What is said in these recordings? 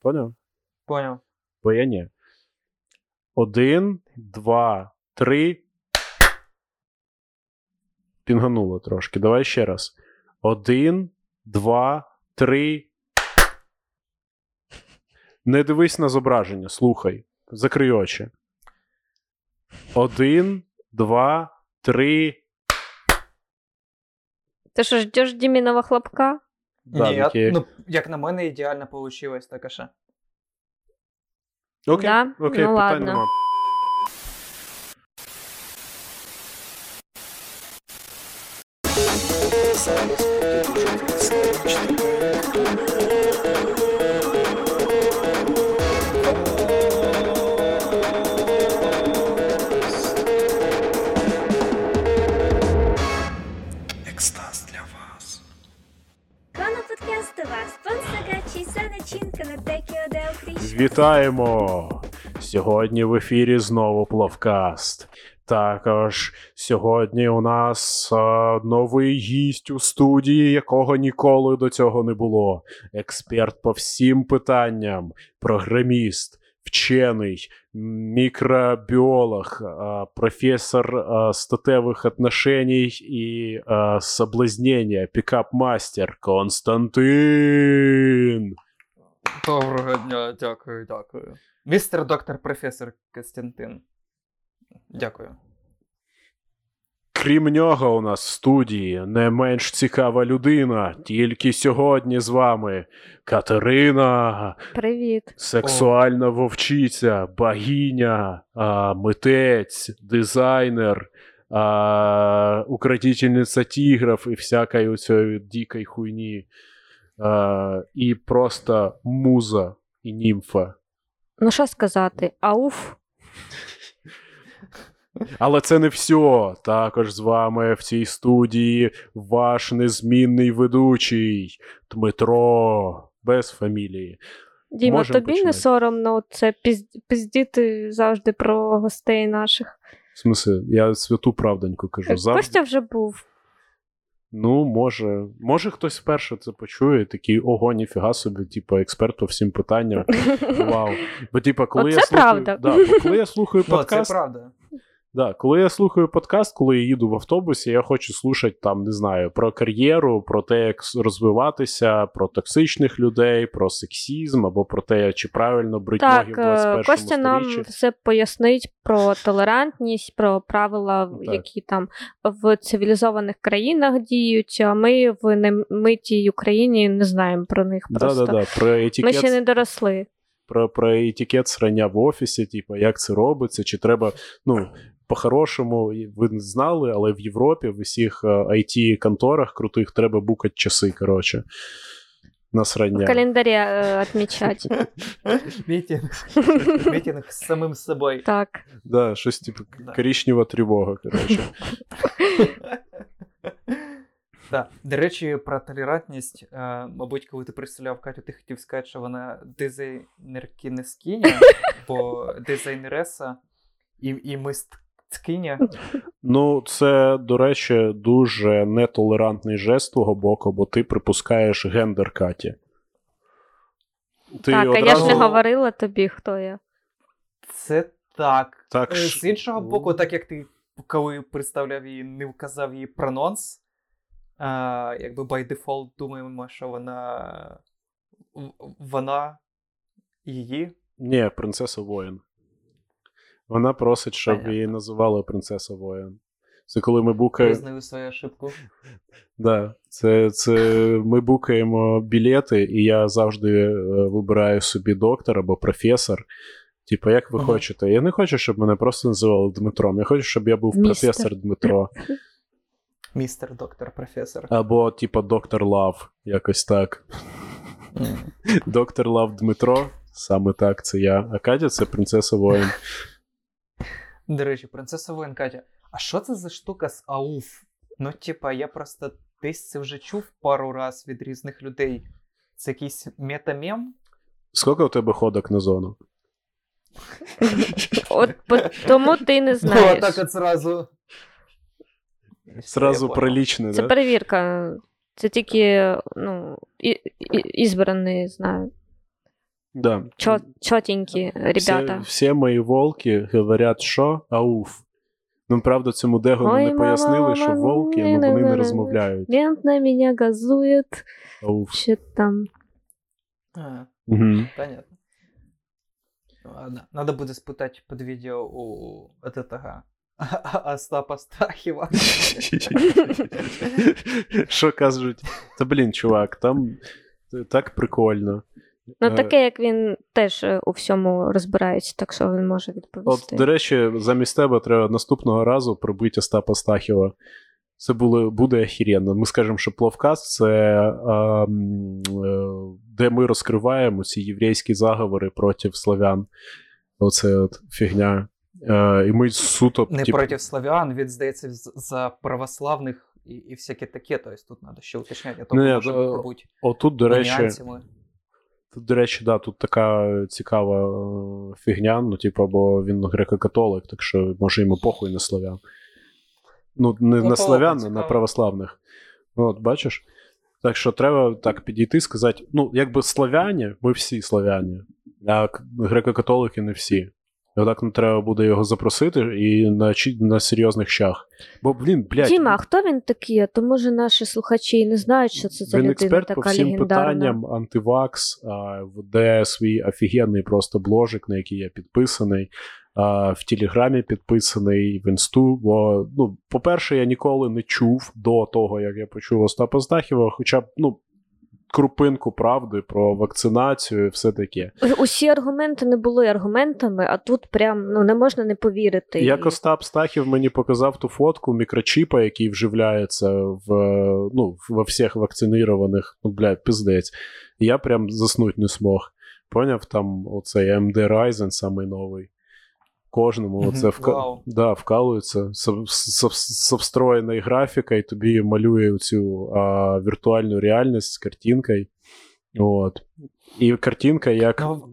Поняв? Поняв. Бо я ні. Один, два, три. Пінгануло трошки. Давай ще раз. Один, два, три. Не дивись на зображення, слухай. Закрий очі. Один, два, три. Ти що, ждеш Діміного хлопка? Да, Ні, я, такі- ну, як на мене, ідеально вийшло так ще. Окей, Да? окей, Ну, питань ладно. нема. Вітаємо! Сьогодні в ефірі знову Плавкаст. Також сьогодні у нас а, новий гість у студії, якого ніколи до цього не було. Експерт по всім питанням, програміст, вчений, мікробіолог, а, професор а, статевих отношений і соблазнення, пікап-мастер Константин. Доброго дня, дякую, дякую. Містер доктор професор Костянтин. Дякую. Крім нього, у нас в студії не менш цікава людина. Тільки сьогодні з вами Катерина, Привіт. сексуальна вовчиця, богиня, а, митець, дизайнер, а, укротительниця тігрів і всякої цієї дикої хуйні. І просто муза і німфа. Ну що сказати? Ауф. Але це не все. Також з вами в цій студії ваш незмінний ведучий Дмитро без фамілії. Діма, Можем тобі не соромно це піз... пиздіти завжди про гостей наших. В смысле, я святу правдоньку кажу. Завжди. Костя вже був. Ну, може, може хтось вперше це почує, такий ого, ніфіга собі, типу, експерт по всім питанням. Вау. Бо, типу, коли Оце я слухаю, правда. Да, бо коли я слухаю Ну, це правда. Да, коли я слухаю подкаст, коли я їду в автобусі, я хочу слухати там, не знаю, про кар'єру, про те, як розвиватися, про токсичних людей, про сексізм або про те, чи правильно брить ноги в е, 21 Костя нам все пояснить про толерантність, про правила, Ну, так. які там в цивілізованих країнах діють, а ми в немитій Україні не знаємо про них просто. Да-да-да, про Ми ще не доросли. про, про етикет срання в офісі, типу, як це робиться, чи треба, ну. По-хорошому, ви не знали, але в Європі в усіх IT конторах крутих треба букати часи, коротше. На В календарі е, відмічати. Meeting. Meeting з самим собою. Так. Да, щось типу Да. коричнева тривога, коротше. Да. До речі, про толерантність. Е, мабуть, коли ти представляв Катю, ти хотів сказати, що вона дизайнерки не скиня, бо дизайнереса і, і мисткиня. Ну, це, до речі, дуже нетолерантний жест з твого боку, бо ти припускаєш гендер Каті. Ти так, а я ж не говорила тобі, хто я. Це так. Так Е, З іншого боку, так як ти коли представляв її, не вказав її прононс, а, якби by default думаємо, що вона. Вона її. Ні, принцеса воїн. Вона просить, щоб Понятно. її називали принцеса воїн. Це коли ми букаємо. Визнаю свою ошибку. Да, це, це ми букаємо білети, і я завжди е, вибираю собі доктор або професор. Типу, як ви Ага. хочете? Я не хочу, щоб мене просто називали Дмитром. Я хочу, щоб я був Містер. професор Дмитро. Містер доктор, професор. Або, типа, доктор Лав, якось так. Доктор Лав Дмитро, саме так, це я. А Катя це принцеса воїн. До речі, принцеса воїн Катя. А що це за штука з АУФ? Ну, типа, я просто десь це вже чув пару раз від різних людей. Це якийсь метамем? Скільки у тебе ходок на зону? От тому ти не Ну, знаєш. так от зразу. Сразу понял. прилічне, Це да? перевірка. Це тільки ну, і, і, ізбрані знають. Да. Чо- чотенькі ребята. Все, всі мої волки говорять, що ауф. Ну, правда, цьому Дегону Ой, не пояснили, мама, що мама, волки, ну, не-не-не-не. вони не розмовляють. Мент на меня газует. Ауф. Що там? А, Угу. понятно. Ладно, надо буде спитати під відео у от этого Остапа Стахіва. Що кажуть? Та блін, чувак, там так прикольно. Ну, Е, таке, як він теж е, у всьому розбирається, так що він може От, відповісти. до речі, замість тебе треба наступного разу пробити Остапа Стахіва. Це було, буде охеренно. Ми скажемо, що пловкаст це а, е, де ми розкриваємо ці єврейські заговори проти славян. Оце от фігня. Е, і ми суто. Не тип, проти славян, він здається за православних і, і всяке таке. Тобто тут треба ще уточняти, а то Не, ми е, можемо пробути Отут, до речі, нюансами. Тут, до речі, да, тут така цікава е, фігня, ну, типу, бо він греко-католик, так що може йому похуй на славян. Ну, не Ну, на славян, а на православних. Ну, От, бачиш? Так що треба так підійти і сказати: ну, якби славяні, ми всі славяні, а греко-католики не всі. Отак не треба буде його запросити і на, на серйозних щах. Бо, блін, блядь, Діма, а хто він такий? А то може наші слухачі і не знають, що це за він людина експерт по всім легендарна. питанням антивакс, а, веде свій офігенний просто бложик, на який я підписаний. А, в Телеграмі підписаний, в інсту. Бо, ну, по-перше, я ніколи не чув до того, як я почув Остапа Здахіва, хоча б ну, крупинку правди про вакцинацію і все таке. Усі аргументи не були аргументами, а тут прям ну не можна не повірити. Як Остап Стахів мені показав ту фотку мікрочіпа, який вживляється в, ну, во всіх вакцинованих, ну, блядь, пиздець. Я прям заснуть не смог. Поняв, там оцей AMD Ryzen самий новий. Кожному Мгм, оце вка... вау. да, вкалується со, со, со встроєною графіка, і тобі малює цю а, віртуальну реальність з картинкою. От. І картинка як. Ну,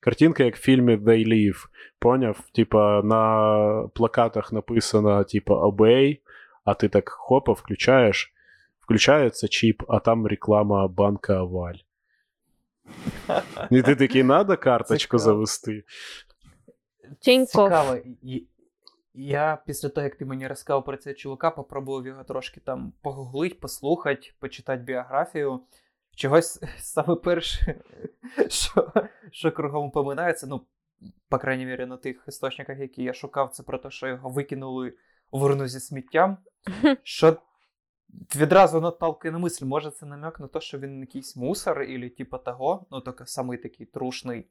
Картинка, як в фільмі They Live. Поняв? Типа на плакатах написано, типа Obey, а ти так хопа, включаєш, включається чіп, а там реклама банка Аваль. І ти такий, надо карточку Цікаво. завести. Тінькофф. Цікаво. Я після того, як ти мені розказав про цього чувака, попробував його трошки там погуглить, послухати, почитати біографію. Чогось саме перше, що, що кругом поминається, ну, по крайній мірі, на тих істочниках, які я шукав, це про те, що його викинули в урну зі сміттям. Що відразу наталкує на мисль, може це намек на те, що він якийсь мусор, або типа того, ну, тільки самий такий трушний.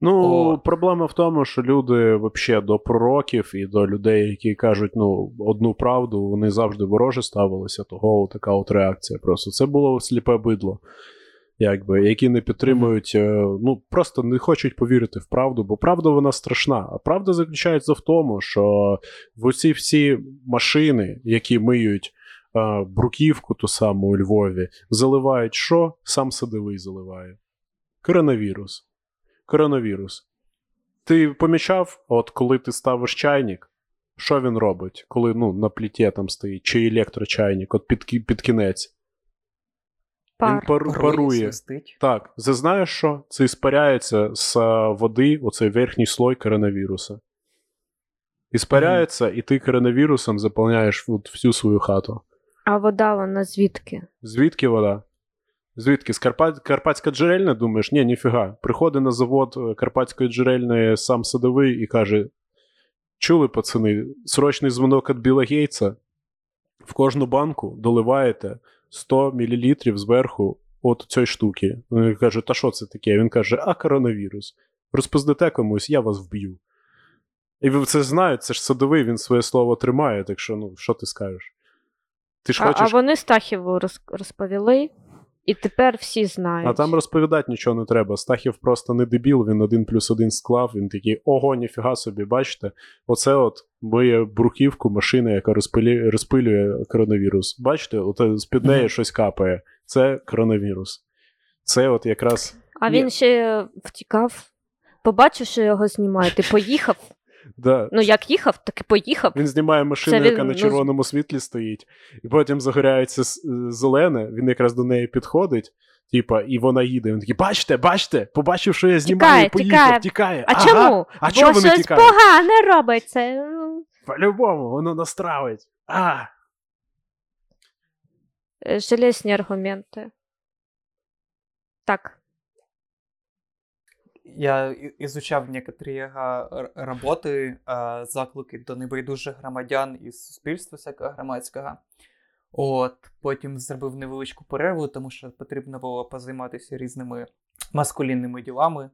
Ну, О. проблема в тому, що люди взагалі до пророків і до людей, які кажуть ну, одну правду, вони завжди вороже ставилися, того така от реакція. Просто це було сліпе бидло, якби, які не підтримують, е, ну просто не хочуть повірити в правду, бо правда вона страшна. А правда заключається в тому, що в оці всі машини, які миють. е, Бруківку ту саму у Львові заливають що? Сам садовий заливає. Коронавірус коронавірус. Ти помічав, от коли ти ставиш чайник, що він робить, коли ну, на пліті там стоїть, чи електрочайник, от під, під кінець. Він Пар. пару, парує. свистить. Так, це знаєш що? Це іспаряється з води, оцей верхній слой коронавіруса. Іспаряється, і ти коронавірусом заповняєш от всю свою хату. А вода вона звідки? Звідки вода? Звідки? З Карпат... Карпатська джерельна, думаєш? Ні, ніфіга. Приходить на завод е, Карпатської джерельної сам садовий і каже: Чули, пацани, срочний дзвонок від Біла Гейтса. В кожну банку доливаєте 100 мл зверху от цієї штуки. Він каже, та що це таке? Він каже, а коронавірус. Розпиздите комусь, я вас вб'ю. І ви це знаєте, це ж садовий, він своє слово тримає, так що, ну, що ти скажеш? Ти ж А, хочеш а вони Стахіву розповіли, і тепер всі знають. А там розповідати нічого не треба. Стахів просто не дебіл, він один плюс один склав, він такий, ого, ніфіга собі, бачите? Оце от моє бруківку машини, яка розпилює, розпилює коронавірус. Бачите, от з-під неї щось капає. Це коронавірус. Це от якраз. А він ще втікав, побачив, що його знімають, і поїхав. Да. Ну, як їхав, так і поїхав. Він знімає машину, Це він, яка на червоному світлі стоїть, і потім загоряється зелене, він якраз до неї підходить, Типа, і вона їде. Він такий, бачите, бачите, побачив, що я знімаю, Тікає, поїхав, тікає. тікає. А Ага. чому? А Бо вони щось тікають? погане робиться. По-любому, воно настравить. А, е, Железні аргументи. Так. Я некоторі його роботи, е, заклики до небайдужих громадян із суспільства всякого громадського. От, потім зробив невеличку перерву, тому що потрібно було позайматися різними маскулінними ділами.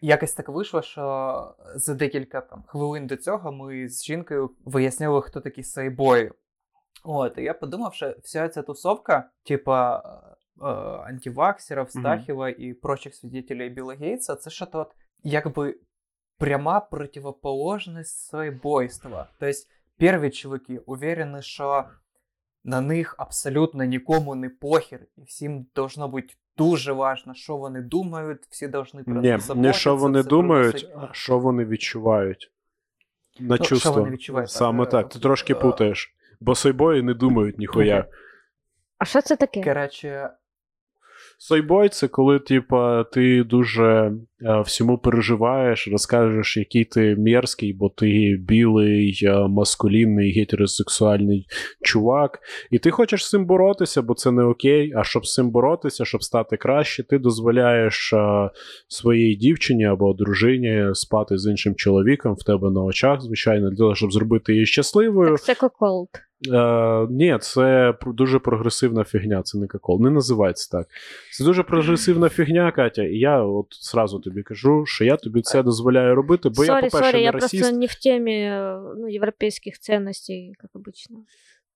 Якось так вийшло, що за декілька там, хвилин до цього ми з жінкою виясняли, хто такі сайбої. От, і я подумав, що вся ця тусовка, типа е, антиваксерів, Стахіва і прочих свидетелей Білла Гейтса, це що то от, якби пряма противоположність сайбойства. Тобто, перві чоловіки уверені, що на них абсолютно нікому не похер, і всім должно бути дуже важно, що вони думають, всі должны про них не що вони думають, приносить. а що вони відчувають. На Ну, що чувство. вони відчувають, Саме так, так, ти трошки путаєш. Бо сойбої не думають ніхуя. А що це таке? Коротше, Сойбой це коли, типа, ти дуже всьому переживаєш, розкажеш, який ти мерзкий, бо ти білий, е, маскулінний, гетеросексуальний чувак, і ти хочеш з цим боротися, бо це не окей. А щоб з цим боротися, щоб стати краще, ти дозволяєш е, своїй дівчині або дружині спати з іншим чоловіком в тебе на очах, звичайно, для того, щоб зробити її щасливою. Так це cuckold. Е, ні, це дуже прогресивна фігня, це не cuckold. Не називається так. Це дуже прогресивна фігня, Катя. І я от сразу тобі кажу, що я тобі це дозволяю робити, бо я, по-перше, sorry, не я расіст. просто не в темі э, ну, європейських цінностей, як обычно.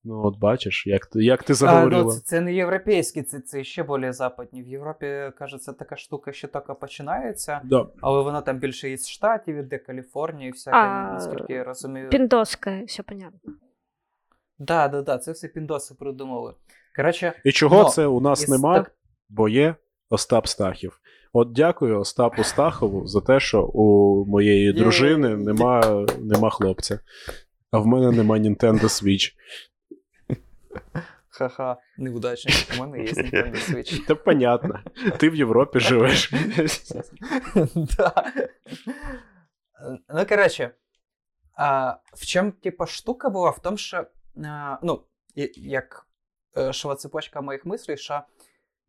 Ну, от бачиш, як ти, як ти А, ну, це, це не європейські, це, це ще більш западні. В Європі, кажеться, така штука ще тільки починається, Да. але вона там більше із штатів, іде Каліфорнії, всяке, А, наскільки я розумію. Піндоска, все понятно. Да, да, да, це все піндоси придумали. Коротше, І чого Но це у нас із нема? так- Бо є Остап Стахів. От дякую Остапу Стахову за те, що у моєї дружини нема, нема хлопця. А в мене нема Nintendo Switch. Ха-ха, неудачник. У мене є Nintendo Switch. Та понятно. Ти в Європі живеш. Ну, коротше, в чому, типа, штука була? В тому, що, ну, як е, шова цепочка моїх мислей, що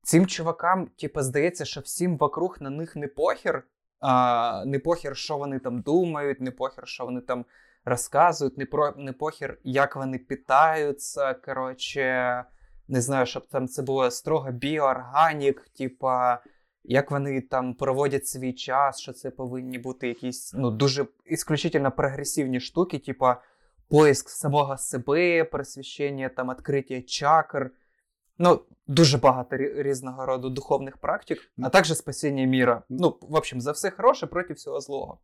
цим чувакам, типа, здається, що всім вокруг на них не похер, а, не похер, що вони там думають, не похер, що вони там розказують, не, про, не похер, як вони питаються, коротше, не знаю, щоб там це було строго біоорганік, типа, як вони там проводять свій час, що це повинні бути якісь ну, дуже ісключительно прогресивні штуки, типа поиск самого себе, просвіщення, там, відкриття чакр. Ну, дуже багато різного роду духовних практик, а також спасіння міра. Ну, в общем, за все хороше проти всього злого.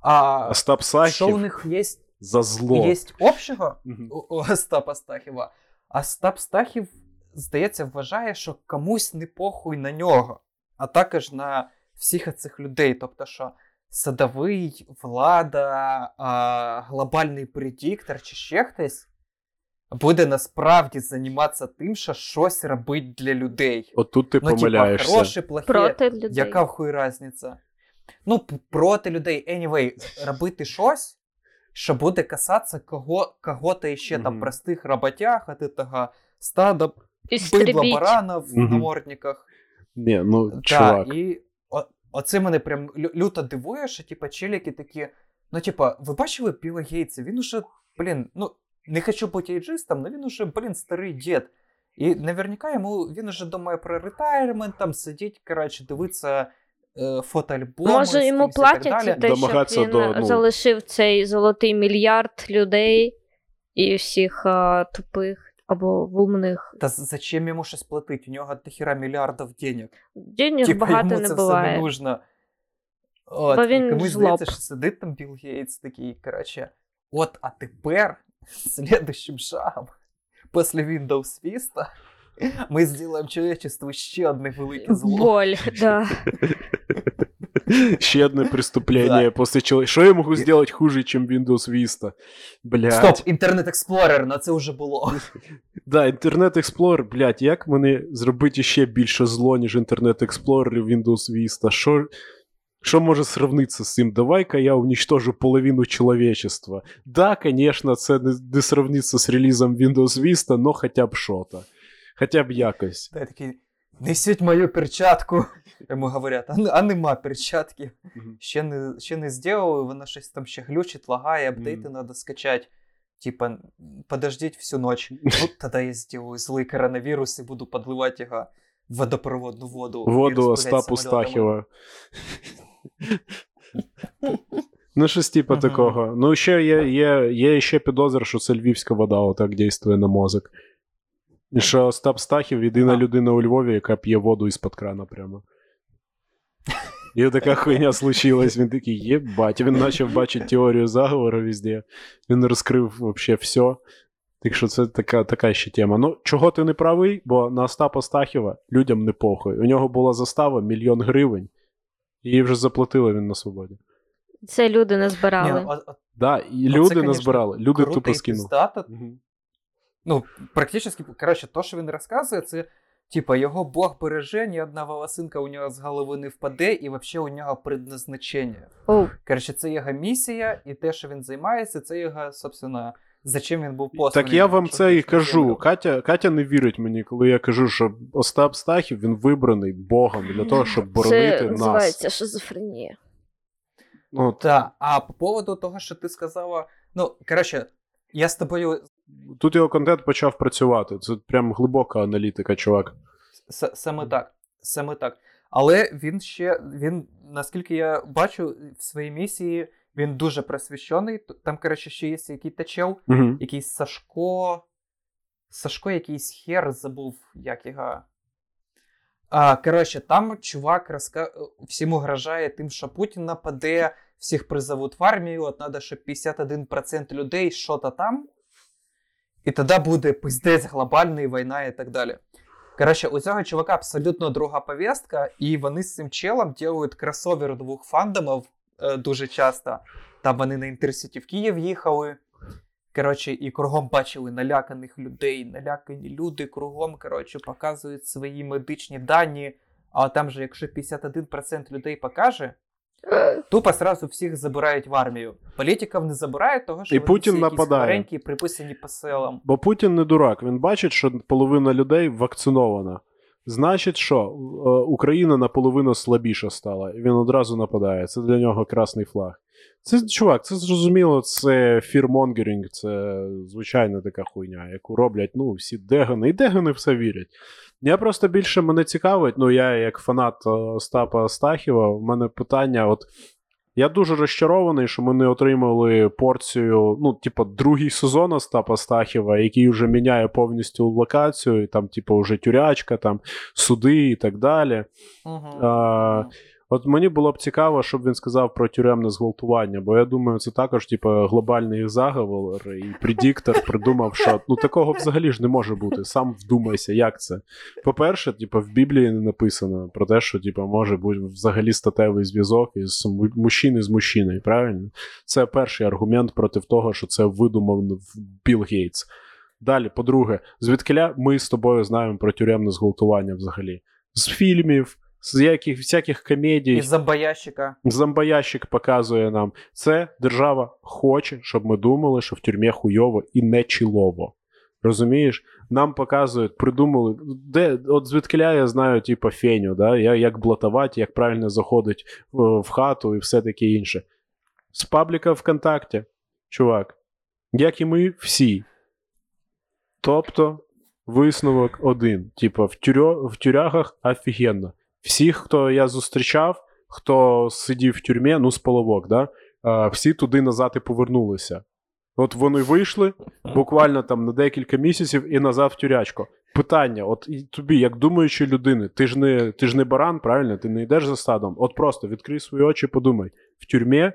А Остап що у них є, за зло. є общого у, Остапа Стахіва? Остап Стахів, здається, вважає, що комусь не похуй на нього, а також на всіх цих людей. Тобто, що садовий, влада, а, глобальний предиктор чи ще хтось буде насправді займатися тим, що щось робить для людей. От тут ти ну, типа, помиляєшся. хороше, плохе, Проти людей. яка в хуй разниця? Ну, проти людей, anyway, робити щось, що буде касатися кого, кого-то ще там простих роботяг, от этого стада бидла Істребіть. барана в намордниках. Ні, ну, Да, чувак. і о, оце мене прям люто дивує, що типа челіки такі. Ну, типа, ви бачили Біла Гейтса? Він уже, блін, ну, не хочу бути ейджистом, але він уже, блін, старий дід. І наверняка йому він уже думає про ретайрмент, там сидіть, коротше, дивиться е, фотоальбоми. Може, йому платять за те, щоб він до, ну- залишив цей золотий мільярд людей і всіх а, тупих або вумних. Та зачем йому щось платити? У нього дохіра мільярдів денег. Денег Типа, багато йому не це буває. все не нужно. От, Бо він комусь здається, що сидить там Білл Гейтс такий, коротше, от, а тепер следующим шагом, після Windows Vista, ми зробимо человечеству ще одне велике зло. Боль, да. Ще одне преступление после чоловіка. Що я можу зробити хуже, чем Windows Vista? Блядь. Стоп, інтернет Explorer, на це вже було. Да, Internet Explorer, блядь, як мені зробити ще більше зло, ніж Internet Explorer і Windows Vista? Що, що може сравнитися з цим? Давай-ка я уничтожу половину человечества. Да, конечно, це не, не сравниться з релізом Windows Vista, но хоча б що-то. Хоча б якось. Та я такий, несіть мою перчатку. Йому говорять, а, н- а нема перчатки. Ще не, ще не зробили, вона щось там ще глючить, лагає, апдейти треба скачати. Типа, подождіть всю ночь. Ну, тоді я сделаю злий коронавірус і буду подливати його в водопроводну воду. і Воду розпилять Остапу самольотами. Стахіва. Ну, щось типу такого. Ну, ще є, є, є ще підозра, що це львівська вода отак дійствує на мозок. І що Остап Стахів єдина людина у Львові, яка п'є воду із-під крана прямо. І така хуйня случилась. Він такий, єбать, він почав бачити теорію заговору везде. Він розкрив вообще все. Так що це така, така ще тема. Ну, чого ти не правий, бо на Остапа Стахіва людям не похуй. У нього була застава мільйон гривень, її вже заплатили він на свободі. Це люди не Ні, збирали. а- а Да, і Оце, люди конечно, назбирали, люди тупо скинули. Мгм. Ну, практично, коротше, то, що він розказує, це. Типа, його Бог береже, ні одна волосинка у нього з голови не впаде, і взагалі у нього предназначення. Оу. Коротше, це його місія, і те, що він займається, це його, собственно, зачем він був посланий. Так я вам це і кажу. Катя, Катя не вірить мені, коли я кажу, що Остап Стахів він вибраний Богом для того, щоб боронити Це нас. називається шизофренія. Ну, Так, а по поводу того, що ти сказала, ну, коротше, я з тобою тут його контент почав працювати. Це прям глибока аналітика, чувак. С- саме так. Саме так. Але він ще, він, наскільки я бачу, в своїй місії він дуже просвіщений. Там, коротше, ще є який тачел, Угу. якийсь Сашко. Сашко якийсь хер забув, як його. А, коротше, там чувак розка... всім угрожає тим, що Путін нападе, всіх призовуть в армію, от треба, щоб 51% людей що-то там. І тоді буде пиздець глобальний, війна і так далі. Коротше, у цього чувака абсолютно друга повістка, і вони з цим челом роблять кросовер двох фандомів е, дуже часто. Там вони на інтерсіті в Київ їхали. Коротше, і кругом бачили наляканих людей, налякані люди кругом, коротше, показують свої медичні дані. А там же, якщо 51% людей покаже, тупо сразу всіх забирають в армію. Політиків не забирають, того що І вони Путін всі якісь нападає. хворенькі, приписані по селам. Бо Путін не дурак. Він бачить, що половина людей вакцинована. Значить, що е, Україна наполовину слабіша стала, і він одразу нападає. Це для нього красний флаг. Це чувак, це зрозуміло, це фірмонгерінг, це звичайна така хуйня, яку роблять ну, всі дегани, і дегани все вірять. Я просто більше мене цікавить, ну я як фанат е, Остапа Стахіва, в мене питання: от я дуже розчарований, що ми не отримали порцію, ну, типу, другий сезон Остапа Стахіва, який вже міняє повністю локацію, і там, типу, вже тюрячка, там суди і так далі. Угу. А, От мені було б цікаво, щоб він сказав про тюремне зґвалтування, бо я думаю, це також, типу, глобальний заговор, і предіктор придумав, що ну такого взагалі ж не може бути. Сам вдумайся, як це. По-перше, типу, в Біблії не написано про те, що типу, може бути взагалі статевий зв'язок із му- мужчини з мужчиною, правильно? Це перший аргумент проти того, що це видумав Білл Гейтс. Далі, по-друге, звідкиля ми з тобою знаємо про тюремне зґвалтування взагалі? З фільмів, з яких, всяких комедій. Із зомбоящика. Зомбоящик показує нам, це держава хоче, щоб ми думали, що в тюрмі хуйово і не чілово. Розумієш? Нам показують, придумали, де, от звідкиля я знаю, типу, феню, да? я, як блатувати, як правильно заходить в, в хату і все таке інше. З пабліка ВКонтакті, чувак, як і ми всі. Тобто, висновок один. Типу, в, тюрьо, в тюрягах офігенно. Всіх, хто я зустрічав, хто сидів в тюрмі, ну, з половок, да? всі туди назад і повернулися. От вони вийшли буквально там на декілька місяців і назад в тюрячку. Питання: от і тобі, як думаючи людини, ти ж не ти ж не баран, правильно? Ти не йдеш за стадом. От просто відкрий свої очі, подумай: в тюрмі,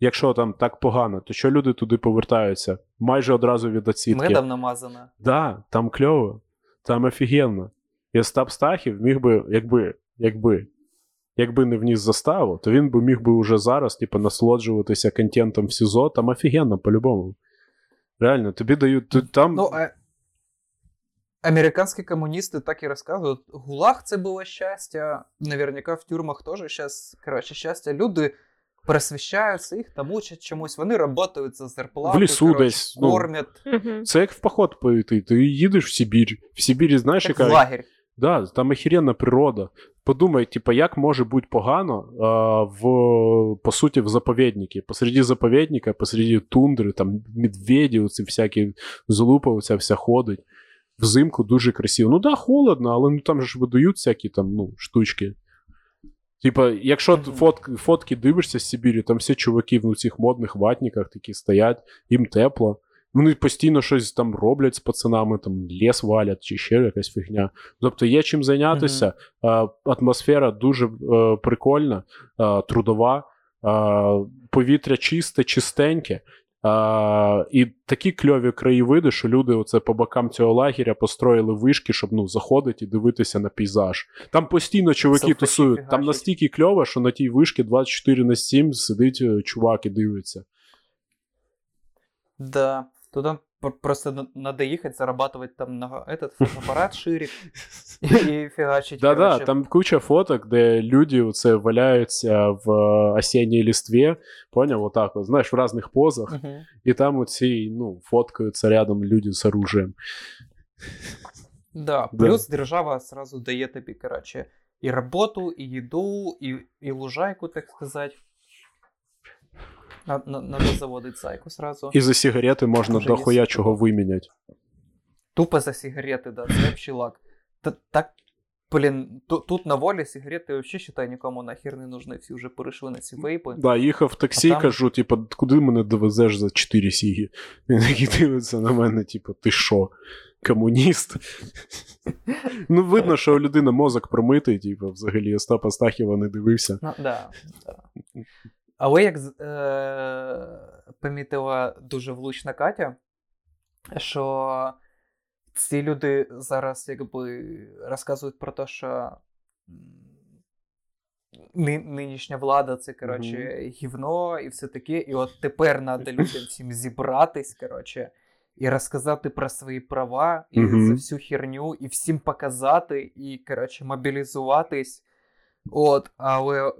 якщо там так погано, то що люди туди повертаються? Майже одразу від оцінки. Медом намазана. Да, там кльово, там офігенно. І Остап Стахів міг би, якби, якби якби не вніс заставу, то він би міг би уже зараз, типу, насолоджуватися контентом в СІЗО, там офігенно, по-любому. Реально, тобі дають ти- там. Ну, а... Американські комуністи так і розказують. Гулаг це було щастя. Наверняка в тюрмах теж зараз, коротше, щастя. Люди просвіщаються, їх там учать чомусь, вони працюють за зарплату, В лісу коротше, десь, ну. кормять. Мгм. Це як в поход пойти. Ти їдеш в Сибір. В Сибірі, знаєш, Як в лагерь. Да, там охеренна природа. Подумай, типа, як може бути погано а, в, по суті, в заповіднику. Посреди заповідника, посреди тундри, там медведі, оці всякі залупа, оця вся ходить. Взимку дуже красиво. Ну да, холодно, але ну, там же ж видають всякі там, ну, штучки. Типа, якщо фот, фотки дивишся з Сибірі, там всі чуваки в ну, цих модних ватниках такі стоять, їм тепло. Вони постійно щось там роблять з пацанами, там ліс валять чи ще якась фігня. Тобто є чим зайнятися. А, атмосфера дуже е, прикольна, трудова, повітря чисте, чистеньке. А, і такі кльові краєвиди, що люди оце по бокам цього лагеря построїли вишки, щоб ну, заходити і дивитися на пейзаж. Там постійно чуваки Селфіші тусують. Там настільки кльово, що на тій вишці 24 на 7 сидить е, чувак і дивиться. Да. Туда пр- просто на- надо ехать, зарабатывать там на этот фотоаппарат шире и фигачить. Да-да, короче. там куча фоток, де люди оце валяються в е, осінній листві, поняв, отак, от, знаєш, в різних позах, Мгм. і там оці, ну, фоткаються рядом люди з оружием. Да, Да. плюс держава сразу дає тобі, короче, і роботу, і їду, і, і лужайку, так сказати. Надо, надо заводить зайку сразу. І за сигарети можна дохуя чого виміняти. Тупо за сигарети, да, це вообще лак. Так, блін, тут на волі сигарети вообще, считай, нікому нахер не нужны, всі вже перейшли на ці вейпи. Да, їхав в таксі, там- кажу, типу, куди мене довезеш за 4 сіги? Він такий дивиться на мене, типу, ти що, комуніст? ну, видно, що у людини мозок промитий, типу, взагалі Остапа Стахіва не дивився. Ну, да, да. Але як е, помітила дуже влучна Катя, що ці люди зараз якби розказують про те, що нинішня влада це, коротше, гівно і все таке. І от тепер треба людям всім зібратись, коротше, і розказати про свої права, і Мгм. за всю херню, і всім показати, і, коротше, мобілізуватись. От, але,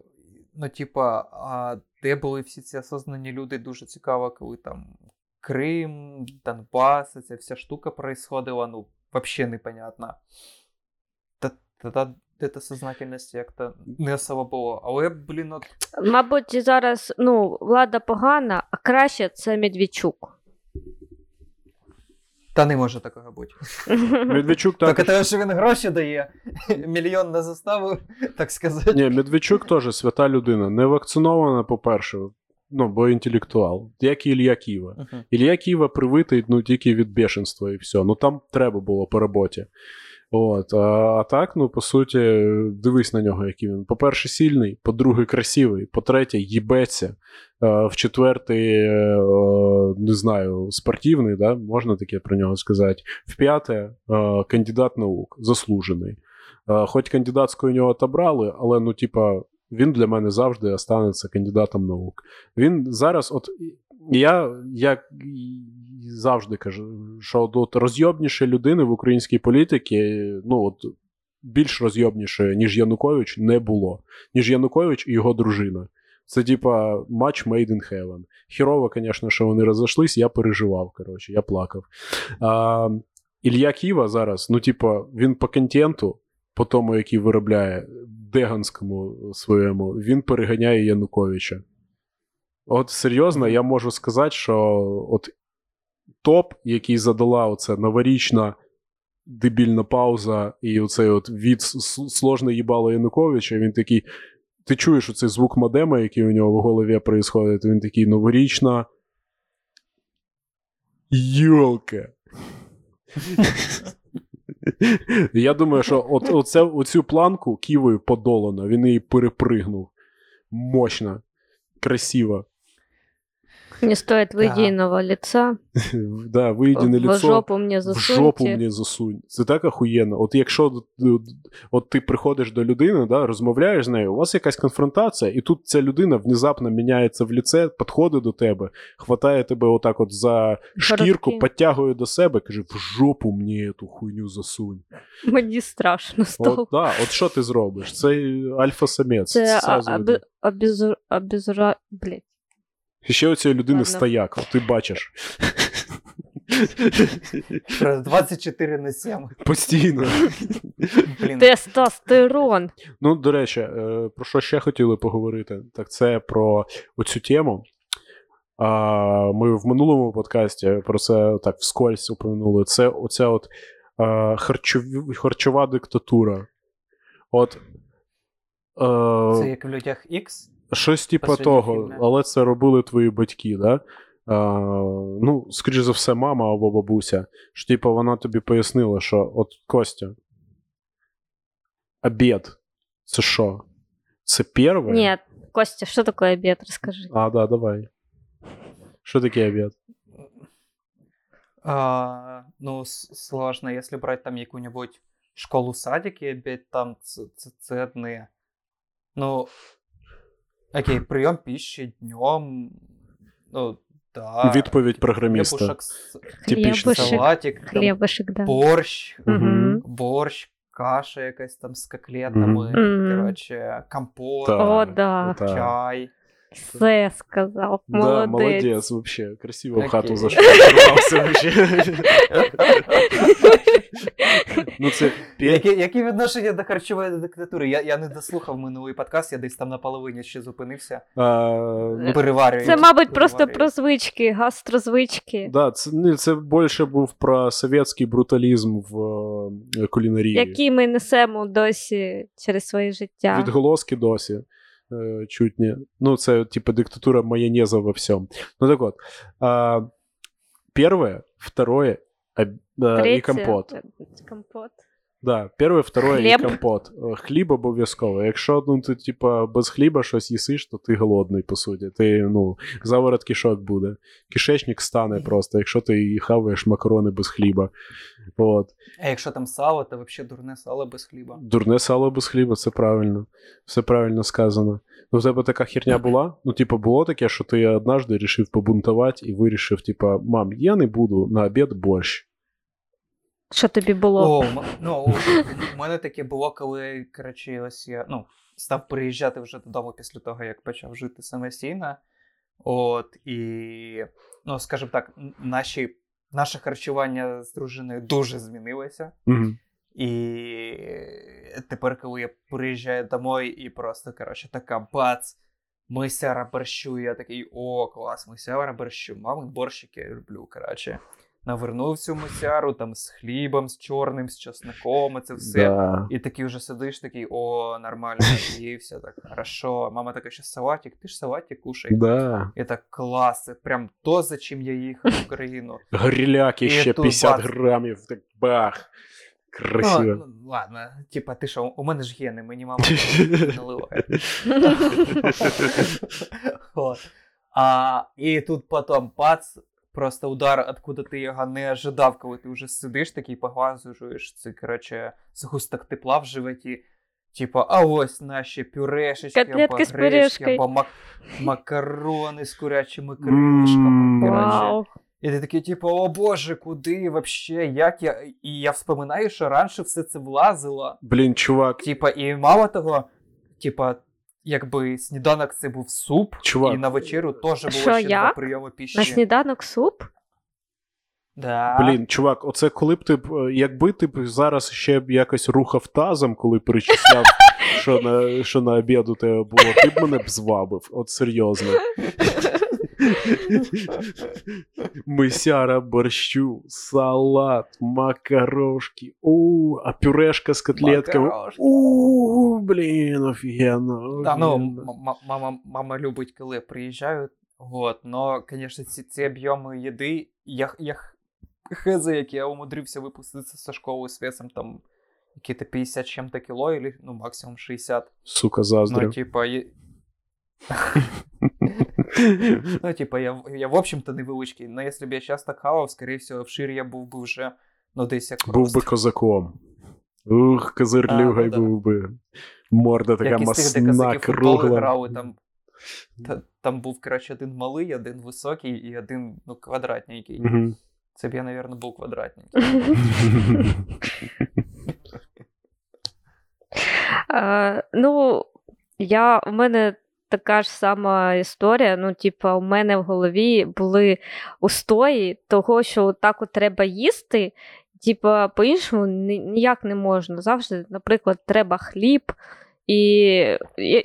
ну, типа, а де були всі ці осознані люди, дуже цікаво, коли там Крим, Донбас, ця вся штука происходила, ну, вообще непонятно. Та, та, сознательності як-то не особо було. Але, блін, от Мабуть, зараз ну, влада погана, а краще це Медведчук. Та не може такого бути. Медведчук Так, також... те, що він гроші дає, мільйон на заставу, так сказати. Ні, Медведчук теж свята людина. Не вакцинована, по-перше, ну, бо інтелектуал, як і Ілья Ківа. Uh-huh. Ілья Ківа привитий ну, тільки від бешенства і все. Ну там треба було по роботі. От, а, а так, ну, по суті, дивись на нього, який він. По-перше, сильний, по-друге, красивий, по-третє, їбеться. Е, В-четвертий, е, не знаю, спортивний, да? можна таке про нього сказати. В-п'яте, е, кандидат наук, заслужений. Хоч кандидатську у нього отобрали, але ну, типа, він для мене завжди останеться кандидатом наук. Він зараз, от я як завжди кажу, що от, розйобніші людини в українській політиці, ну от більш розйобнішої, ніж Янукович, не було. Ніж Янукович і його дружина. Це типа матч made in heaven. Хірово, звісно, що вони розійшлись, я переживав, коротше, я плакав. А, Ілля Ківа зараз, ну, типа, він по контенту, по тому, який виробляє Деганському своєму, він переганяє Януковича. От серйозно, я можу сказати, що от топ, який задала оця новорічна дебільна пауза, і оцей от від с- с- сложне їбало Януковича, він такий. Ти чуєш оцей звук модема, який у нього в голові происходить, він такий новорічна. Йолка. Я думаю, що от, оце, оцю планку ківою подолано, він її перепригнув. Мощно, красиво. Не стоит Да. лица. Да, вийди на в лицо. жопу мне В жопу мені засунь. Це так охуєнно. От якщо д- от ти приходиш до людини, да, розмовляєш з нею, у вас якась конфронтація, і тут ця людина внезапно міняється в ліце, підходить до тебе, хватає тебе отак от за шкірку, підтягує до себе, каже: в жопу мені ту хуйню засунь. Мені страшно стало. От, да, от що ти зробиш? Це альфа-самець. Це а, зразу видно. аби, обезу, обезура... Блять. І ще у цієї людини Ладно. стояк, ти бачиш. Про 24 на 7. Постійно. Блін. Тестостерон. Ну, до речі, е, про що ще хотіли поговорити? Так це про оцю тему. Ми в минулому подкасті про це так вскользь упомянули. Це оця от а, харчові, харчова диктатура. От. е, Це як в людях X. Щось типу того, фільми. але це робили твої батьки, да? А, ну, скоріш за все, мама або бабуся. Що, типу, вона тобі пояснила, що от Костя. Обід. Це що? Це перше? Нет, Костя, что такое обед? Расскажи. А, да, давай. Що таке обід? А, ну, сложно, если брать там яку-нибудь школу-садик и обед, там це, це, це одне. Ну, окей, прийом пищи днем, ну, да. Відповідь програміста. Хлібушек, с- салатик, хлібушек, там, да. борщ, угу. борщ, каша якась там з котлетами, угу. коротше, компот, О, да. Так. чай. Все сказав. Да, Молодець. молодець, вообще. Красиво в хату вообще. Ну, це. Які, які відношення до харчової диктатури? Я, я не дослухав минулий подкаст, я десь там на половині ще зупинився. А, ну, Переварюю. Це, мабуть, просто про звички, гастрозвички. Да, це, ні, це більше був про совєтський бруталізм в е, кулінарії. які ми несемо досі через своє життя. Відголоски досі. Е, Чуть не. Ну, це типу диктатура майонеза во всем. Ну так от. А, первое, второе да, і компот. е, Компот. Да, перше, второе Хліб. і компот. Е, Хліб обов'язково. Якщо ну, ти, типа, без хліба щось їсиш, то ти голодний, по суті. Ти, ну, заворот кишок буде. Кишечник стане просто, якщо ти хаваєш макарони без хліба. От. А якщо там сало, то взагалі дурне сало без хліба. Дурне сало без хліба, це правильно. Все правильно сказано. Ну, в тебе така херня була? Ну, типу, було таке, що ти однажды вирішив побунтувати і вирішив, типа, мам, я не буду на обід борщ. Що тобі було? О, ну, у мене таке було, коли, коротше, ось я ну, став приїжджати вже додому після того, як почав жити самостійно. От, і, ну, скажімо так, наші, наше харчування з дружиною дуже змінилося. Угу. І тепер, коли я приїжджаю домой і просто, коротше, така бац, мисяра борщу, я такий, о, клас, мисяра борщу, мамин борщик я люблю, коротше. Навернув цю мисяру там з хлібом, з чорним, з чесником, і це все. Да. І такий вже сидиш, такий, о, нормально, ївся, так, хорошо. Мама така, ще салатик, ти ж салатик кушай. Да. І так, клас, це прям то, за чим я їхав в Україну. Гриляки ще 50 бац. грамів, так бах. Ну, Красиво. ну, ладно, типа, ти що, у мене ж гени, мені мама наливає. А, і тут потім пац, просто удар, откуда ти його не ожидав, коли ти вже сидиш такий, поглазуєш, це, коротше, згусток тепла в животі. Типа, а ось наші пюрешечки, Котлетки або гречки, або мак- макарони з курячими кришками. Вау. І ти такий, типу, о боже, куди вообще, як я. І я вспоминаю, що раніше все це влазило. Блін, чувак, Типа, і мало того, типа, якби сніданок це був суп, Чувак. і на вечерю теж було Що, ще як? два прийоми піші. На сніданок суп? Да. Блін, чувак, оце коли б ти б, е, якби ти б зараз ще б якось рухав тазом, коли перечисляв, що на, що на обід у тебе було, ти б мене б звабив. От серйозно. Мисяра борщу, салат, макарошки, у, а пюрешка з котлетками. У, блін, офігенно. Та, ну, мама, мама любить, коли приїжджають. Вот, но, конечно, ці, ці об'єми їди, я, я хз, як я умудрився випуститися зі школи з весом там які-то 50 чим-то кіло, или, ну, максимум 60. Сука, Ну, типа, є... Ну, типа, я, я в общем-то невеличкий, але якщо б я зараз так хавав, скоріше всього, в ширі я був би вже, ну, десь як Був би козаком. Ух, козирлюгай ну да. був би. Морда така масна, в кругла. грали, там, та, там був, коротше, один малий, один високий і один, ну, квадратненький. Мгм. Це б я, мабуть, був квадратненький. Ну, я, у мене така ж сама історія. Ну, типа, у мене в голові були устої того, що так от треба їсти. Типа, по-іншому ніяк не можна. Завжди, наприклад, треба хліб. І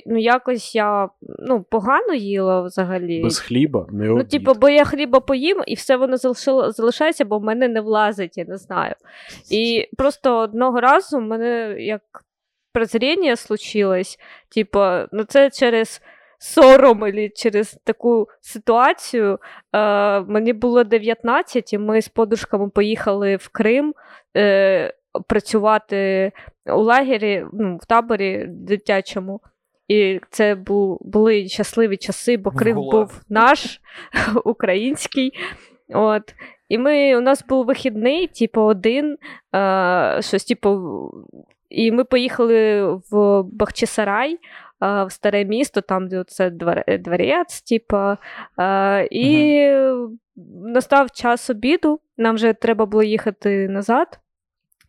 ну, якось я ну, погано їла взагалі. Без хліба не Ну, типу, бо я хліба поїм, і все воно залишило, залишається, бо в мене не влазить, я не знаю. І просто одного разу мене як прозріння случилось, типу, ну це через сором або через таку ситуацію. Е, мені було 19, і ми з подружками поїхали в Крим. Е, Працювати у лагері, ну, в таборі дитячому. І це бу, були щасливі часи, бо Крим ГУЛАГ. був наш, український. От. І ми, у нас був вихідний, типу, один, е, щось, типу, і ми поїхали в Бахчисарай, в старе місто, там, де це дворець, типу, е, і настав час обіду, нам вже треба було їхати назад.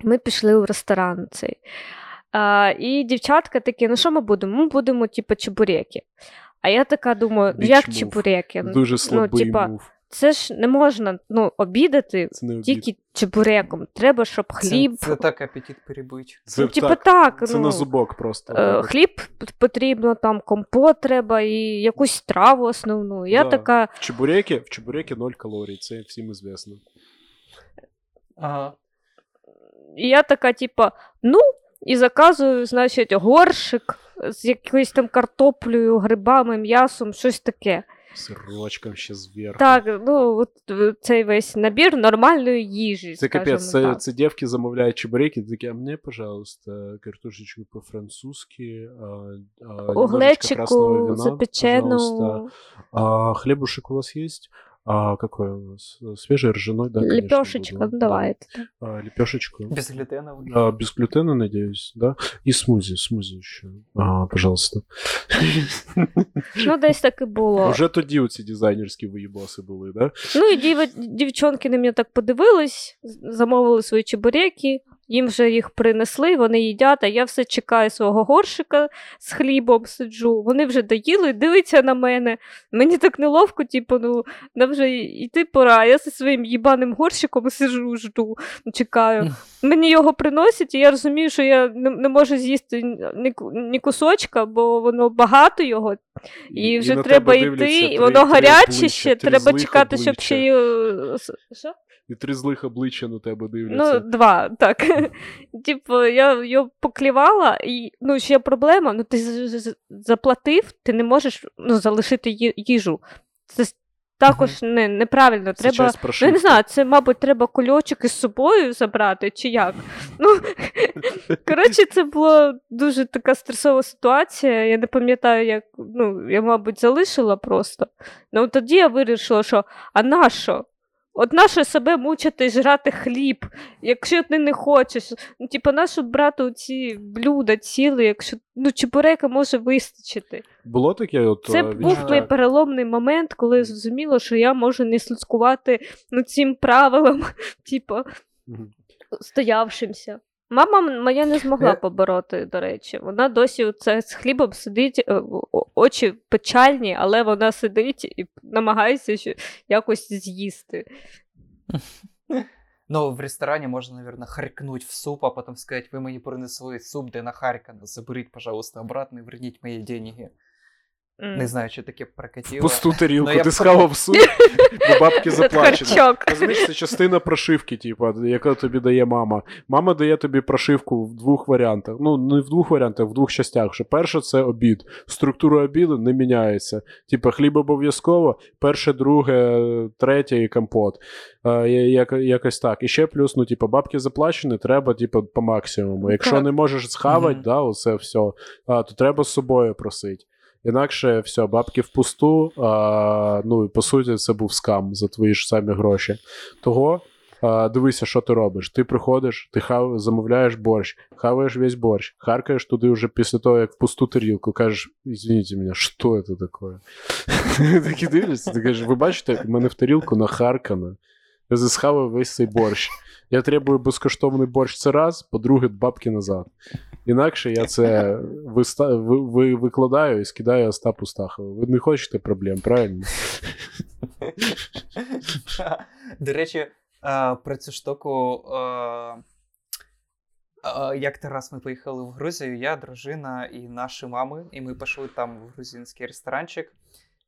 Ми пішли в ресторан цей. А, і дівчатка такі, ну що ми будемо? Ми будемо, типу, чебуреки. А я така думаю, ну як чебуреки? Дуже слабий типа, мув. Це ж не можна ну, обідати Це не обід. тільки чебуреком. Треба, щоб хліб. Це, це так апетит перебить. Це ну, типу, так, так, Це ну, на зубок просто. е, хліб потрібно, там компот треба і якусь страву основну. Я Да. така, В чебуреки, в чебуреки 0 калорій, це всім известно. Ага. і я така, типа, ну, і заказую, значить, горшик з якоюсь там картоплею, грибами, м'ясом, щось таке. Сирочком ще зверху. Так, ну, от е, цей весь набір нормальної їжі. Це капець, це, це дівки замовляють чебуреки, такі, а мені, пожалуйста, картошечку по-французьки, а, а, вина, запечену. А хлебушек у вас есть? А какой у вас? Свежий, ржаной, да, конечно, Лепешечка, буду. ну давайте. А, лепешечку. Безглютеновий. А, без глютена, надеюсь, да? И смузи, смузи еще. А, пожалуйста. Ну, десь так і було. Уже тоді ці дизайнерські виїбаси були, да? Ну і дів... дівчонки на мене так подивились, з- замовили свої чебуреки, їм вже їх принесли, вони їдять, а я все чекаю свого горшика з хлібом сиджу. Вони вже доїли, дивляться на мене. Мені так неловко, типу, ну, нам вже йти пора. Я зі своїм їбаним горщиком сижу, жду, чекаю. Мені його приносять, і я розумію, що я не, не можу з'їсти ні, ні кусочка, бо воно багато його, і вже на треба йти, і воно гаряче ще, треба чекати, щоб ще й. е, Що? І три злих обличчя на тебе Ну, дивляться. два, так. Типу, я його поклівала, і ну, ще проблема, ну ти заплатив, ти не можеш ну, залишити їжу. Це також не, неправильно. Це Треба. Ну, я не знаю, це, мабуть, треба кульочок із собою забрати, чи як. Ну, коротше, це була дуже така стресова ситуація. Я не пам'ятаю, як ну, я, мабуть, залишила просто. Ну тоді я вирішила, що а на що? От наше себе мучити жрати хліб, якщо ти не хочеш. Ну, типу, нащо брати ці блюда ціли, якщо ну, чебурека може вистачити. Було таке, от Це е, був відчуття? мій переломний момент, коли я зрозуміла, що я можу не слідкувати ну, цим правилам, типу, стоявшимся. Мама моя не змогла побороти, до речі. Вона досі це з хлібом сидить, е, очі печальні, але вона сидить і намагається якось з'їсти. Ну, в ресторані можна, наверное, харкнуть в суп, а потом сказать, ви мені принесли суп, де нахаркано, заберіть, пожалуйста, обратно і верніть мої деньги. М. Не знаю, чи таке прокатило. Пусту тарілку, ти схавав суп, бо бабки заплачені. Розумієш, це частина прошивки, типу, яку тобі дає мама. Мама дає тобі прошивку в двох варіантах. Ну, не в двох варіантах, в двох частях. Що перше це обід. Структура обіду не міняється. Типу, хліб обов'язково, перше, друге, третє і компот. Е, як, якось так. І ще плюс, ну, типу, бабки заплачені, треба, типу, по максимуму. Якщо Так. не можеш схавати, Мгм. да, оце все, а, то треба з собою просити. Інакше все, бабки впусту. А, ну і по суті, це був скам за твої ж самі гроші. Того. А, дивися, що ти робиш. Ти приходиш, ти хав, замовляєш борщ, хаваєш весь борщ, харкаєш туди вже після того, як в пусту тарілку, кажеш, извините мене, що це таке? Такі дивляться, ти кажеш, ви бачите, в мене в тарілку нахаркано. Я засхавав весь цей борщ. Я требую безкоштовний борщ це раз, по-друге, бабки назад. Інакше я це виста... ви... ви- викладаю і скидаю Остапу Стахову. Ви не хочете проблем, правильно? До речі, е, про цю штуку. е, е, Як ти раз ми поїхали в Грузію, я, дружина і наші мами, і ми пішли там в грузинський ресторанчик.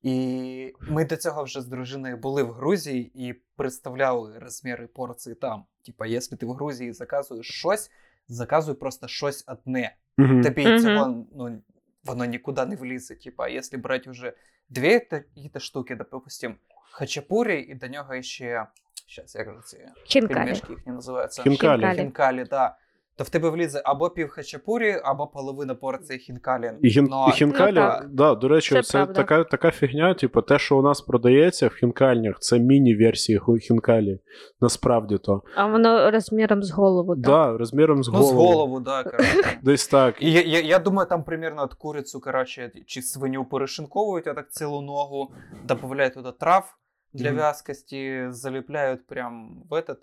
І ми до цього вже з дружиною були в Грузії і представляли розміри порції там. Типа, якщо ти в Грузії заказуєш щось, заказуй просто щось одне. Мгм. Тобі Мгм. цього ну, воно нікуди не влізе. Типа, якщо брати вже дві такі штуки, допустим, хачапурі, і до нього ще. Щас, як же ці пельмешки їх не називаються? Хінкалі. Хінкалі. Хінкалі, да. То в тебе влізе або пів хачапурі, або половина порції хінкалі. І, гін... Ну, і хінкалі, Ну, так. да, до речі, Це це, така, така фігня, типу, те, що у нас продається в хінкальнях, це міні-версії хінкалі. Насправді то. А воно розміром з голову. Так? Да, розміром з Ну, голову. з голову, да, коротше. Десь так. І я, я, я думаю, там примерно от курицю, коротше, чи свиню перешинковують, а так цілу ногу, додають туди трав для вязкості, заліпляють прям в этот,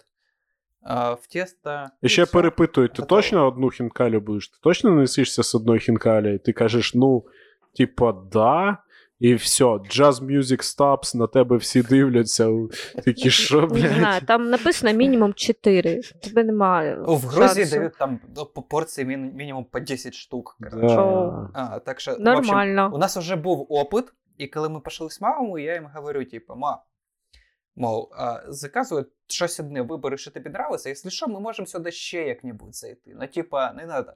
в тесто. І ще перепитують, ти Готово. точно одну хінкалю будеш? Ти точно несишся з одної хінкалі? І ти кажеш, ну, типа, да. І все, jazz music stops, на тебе всі дивляться. Такі, що, Не знаю, там написано мінімум 4. Тебе немає. О, В Грузії шансу. дають там ну, по порції мін- мінімум по 10 штук. Да. А, так що, в общем, Нормально. у нас вже був опит, і коли ми пішли з мамою, я їм говорю, типу, ма, мов, а, заказуй щось одне, вибери, що тобі нравиться, якщо що, ми можемо сюди ще як-небудь зайти. Ну, типа, не треба.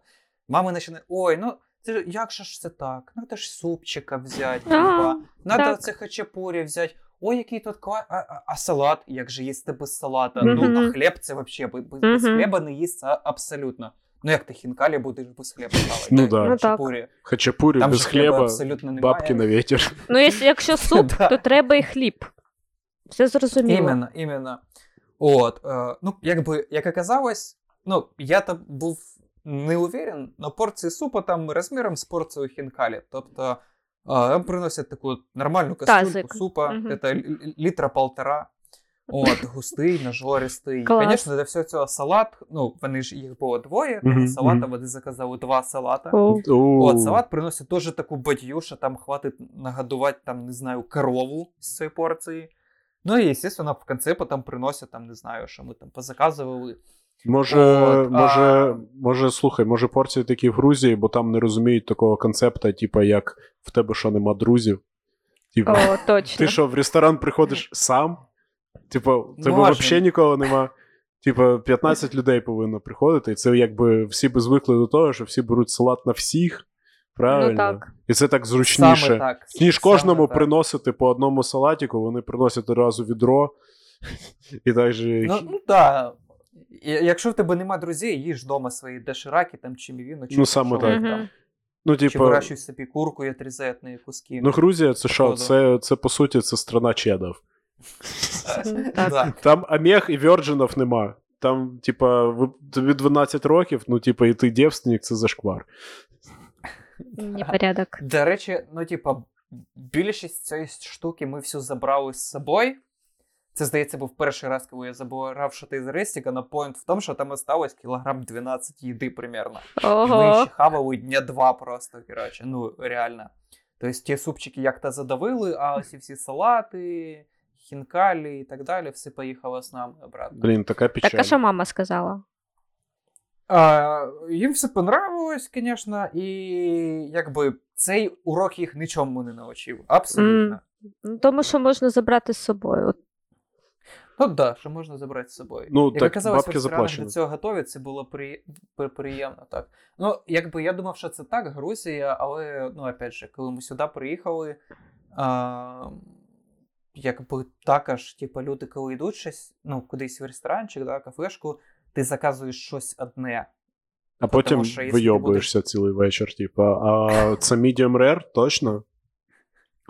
Мама починає, ой, ну, це ж- як же ж це так? Надо ж супчика взяти, типа, надо це хачапурі взяти. Ой, який тут кла... а, а, а салат, як же їсти без салата? Ну, а хліб це взагалі без, без хліба не їсться абсолютно. Ну, як ти хінкалі будеш без хліба хавати? Ну так, да. Ну хачапурі. Хачапурі Там без хліба хліба, абсолютно немає. бабки на вітер. Ну, якщо суп, то треба і хліб. Все зрозуміло. Іменно, іменно. От, е, ну, якби, як оказалось, ну, я там був не уверен, но порції супа там розміром з порцією хінкалі. Тобто, е, приносять таку нормальну кастрюльку супа, Мгм. це літра полтора. От, густий, нажористий. Звісно, для всього цього салат, ну, вони ж їх було двоє, Мгм, салата, вони заказали два салата. У, От, салат приносить теж таку бадью, що там хватить нагодувати, там, не знаю, корову з цієї порції. Ну і, звісно, в кінці потім приносять, там, не знаю, що ми там позаказували. Може, От, може, а- може, слухай, може порції такі в Грузії, бо там не розуміють такого концепта, типу, як в тебе що нема друзів. Типу, О, точно. ти що, в ресторан приходиш сам? Типу, в тебе Може. взагалі нікого нема. Типу, 15 людей повинно приходити, і це якби всі би звикли до того, що всі беруть салат на всіх. Правильно? Ну так. І це так зручніше. Саме так. Ніж саме кожному так. приносити по одному салатику, вони приносять одразу відро. І так же. Ну, ну так. Якщо в тебе нема друзів, їж вдома свої дошираки, там, чи мівіну, чи Ну, саме так. там. Ну, Чи типу, вирощуй собі курку і отрізай від куски. ну, Грузія це що? Це, це по суті це страна чедов. Там Омег і Вірджинів нема. Там, типа, ви- тобі 12 років, ну, типа, і ти дівственник, це зашквар. Непорядок. До речі, ну, типа, більшість цієї штуки ми всю забрали з собою. Це, здається, був перший раз, коли я забирав щось із рестика, на поінт в тому, що там осталось кілограм 12 їди примерно. Ми Ого. ще хавали дня два просто, коротше, ну, реально. Тобто ті супчики як-то задавили, а ось і всі салати, хінкалі і так далі, все поїхало з нами обратно. Блін, така печаль. Так, а що мама сказала? А, їм все понравилось, звісно, і якби цей урок їх нічому не навчив. Абсолютно. Ну, Тому що можна забрати з собою. Ну так, да, що можна забрати з собою. Ну, Як так, оказалось, в заплачені. до цього готові, це було при... при- приємно, так. Ну, якби я думав, що це так, Грузія, але, ну, опять же, коли ми сюди приїхали, а, якби також, типу, люди, коли йдуть щось, ну, кудись в ресторанчик, да, кафешку, ти заказуєш щось одне. А потім що, вийобуєшся цілий вечір, типа, а це medium rare, точно?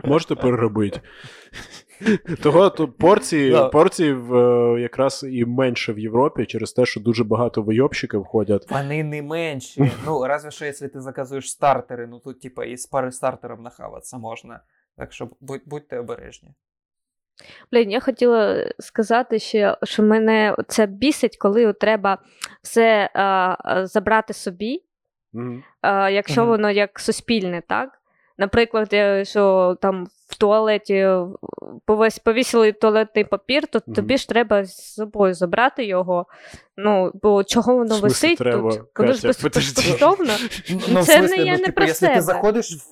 Можете переробити. Того то порції, порції в, е, якраз і менше в Європі через те, що дуже багато вийобщиків ходять. Вони не менші. Ну, разве що, якщо ти заказуєш стартери, ну тут, типа, із пари стартерів нахаватися можна. Так що будь, будьте обережні. Блін, я хотіла сказати ще, що мене це бісить, коли треба все а, забрати собі, Мгм. а, якщо Мгм. воно як суспільне, так? Наприклад, що там в туалеті повесь повісили туалетний папір, то Мгм. тобі ж треба з собою забрати його. Ну, бо чого воно висить треба? тут? Воно ж без- безкоштовно. Ну, в Це не смислі, я ну, не типу, про якщо себе. ти заходиш в,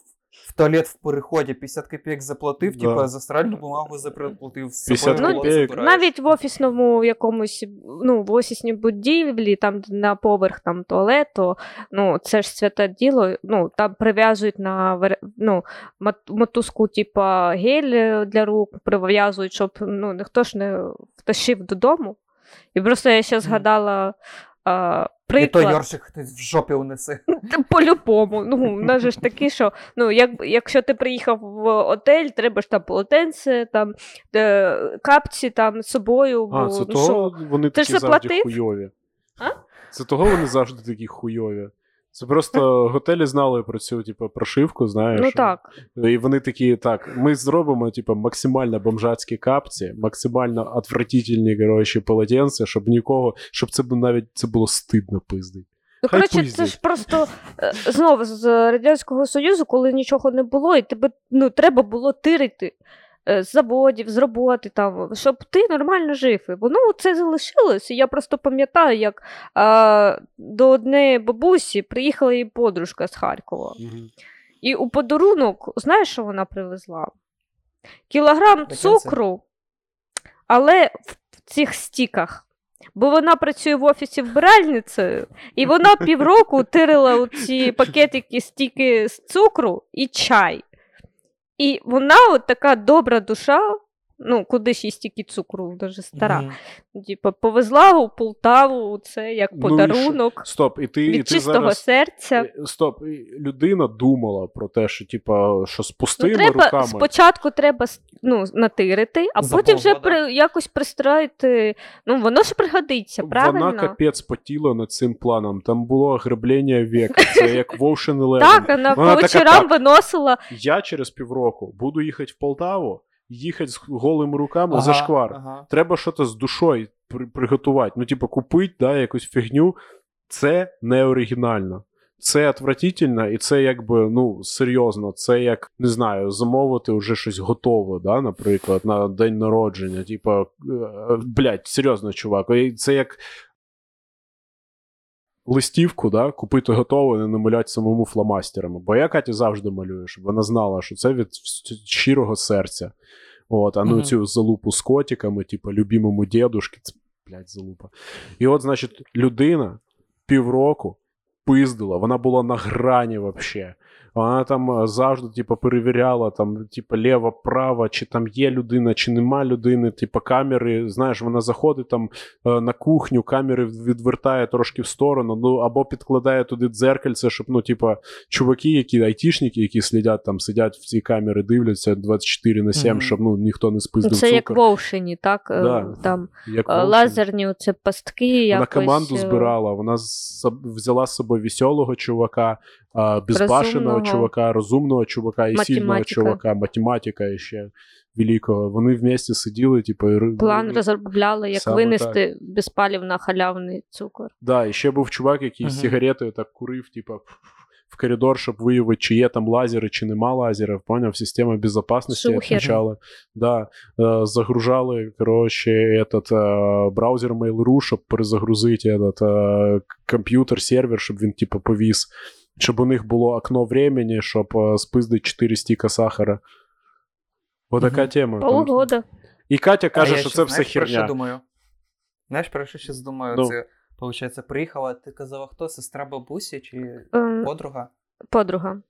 в туалет в переході, 50 копійок заплатив, Да. типа за стиральну бумагу заплатив, 50 собою копійок. забираєш. Навіть в офісному якомусь, ну, в офісній будівлі, там на поверх там туалету, ну, це ж святе діло, ну, там прив'язують на ну, мотузку, типа гель е, для рук, прив'язують, щоб ну, ніхто ж не втащив додому. І просто я ще згадала а, І то приклад. Йоршик ти в жопі унеси. По-любому. Ну, у нас же ж такі, що ну, як, якщо ти приїхав в отель, треба ж там полотенце, там де, капці там з собою. Бо, А, це ну, того що? вони Ти такі завжди хуйові. А? Це того вони завжди такі хуйові. Це просто готелі знали про цю, типу, прошивку, знаєш. Ну так. І вони такі, так, ми зробимо, типу, максимально бомжацькі капці, максимально отвратительні, коротше, полотенця, щоб нікого, щоб це навіть це було стидно пиздить. Ну, коротше, це ж просто е, знову з Радянського Союзу, коли нічого не було, і тебе ну, треба було тирити з заводів, з роботи, там, щоб ти нормально жив. І воно це залишилось. І я просто пам'ятаю, як а, до однієї бабусі приїхала її подружка з Харкова. І у подарунок, знаєш, що вона привезла? Кілограм цукру, але в цих стіках. Бо вона працює в офісі вбиральницею, і вона півроку тирила ці пакетики стіки з цукру і чай. І вона от така добра душа, ну, куди ж їй стільки цукру, дуже стара. Мгм. Типа, повезла у Полтаву це як Ну і подарунок Стоп, і ти, і ти чистого зараз... серця. Е, Стоп, і людина думала про те, що, типа, що з Ну, треба, руками. спочатку треба ну, натирити, а За потім вже полгода. при, якось пристроїти. Ну, воно ж пригодиться, правильно? Вона капець потіла над цим планом. Там було ограблення века. Це як в Ocean Eleven. Так, Вона по вечорам виносила. Я через півроку буду їхати в Полтаву, їхати з голими руками Ага, за шквар. ага. Треба щось з душою при- приготувати. Ну, типу, купити да, якусь фігню. Це не оригінально. Це отвратительно, і це якби ну серйозно. Це як не знаю, замовити вже щось готове, да, наприклад, на день народження. Типа, е, блядь, серйозно, чувак. Це як листівку, да, купити готове, не намаляти самому фломастерами. Бо я Каті завжди малюю, щоб вона знала, що це від щирого серця. От, а ну Мгм. цю залупу з котиками, типу, любимому дедушки, це, блядь, залупа. І от, значить, людина півроку пиздила, вона була на грані вообще. Вона там е, завжди, типу, перевіряла, там, типу, ліво, право, чи там є людина, чи нема людини, типу, камери, знаєш, вона заходить там е, на кухню, камери відвертає трошки в сторону, ну або підкладає туди дзеркальце, щоб, ну, типу, чуваки, які айтішники, які слідять там, сидять в цій камері, дивляться 24 на 7, Мгм. щоб ну, ніхто не спиздив Це як цукор. в Оушені, так? Е, Да. Там Як лазерні оце пастки. Вона якось, команду збирала, вона взяла з собою веселого чувака, а, безбашеного Розумного. чувака, розумного чувака і сильного чувака, математика ще великого. Вони вместе сиділи, типу, і... План розробляли, як Саме винести безпалівно халявний цукор. Да, і ще був чувак, який з Мгм. сигаретою так курив, типу, в коридор, щоб виявити, чи є там лазери, чи нема лазерів. Поняв, система безопасности Шухер. отвечала. Да, е, загружали, короче, этот е, браузер Mail.ru, щоб перезагрузити этот е, комп'ютер, сервер, щоб він, типу, повіс. Щоб у них було окно времени, щоб е, спиздити 4 стіка сахара. Отака тема. Полгода. І Катя каже, я що ще, це все знаєш, про що думаю? Знаєш, про що зараз думаю? Ну. Це, виходить, приїхала, ти казала, хто? Сестра бабусі чи Е, подруга? Подруга.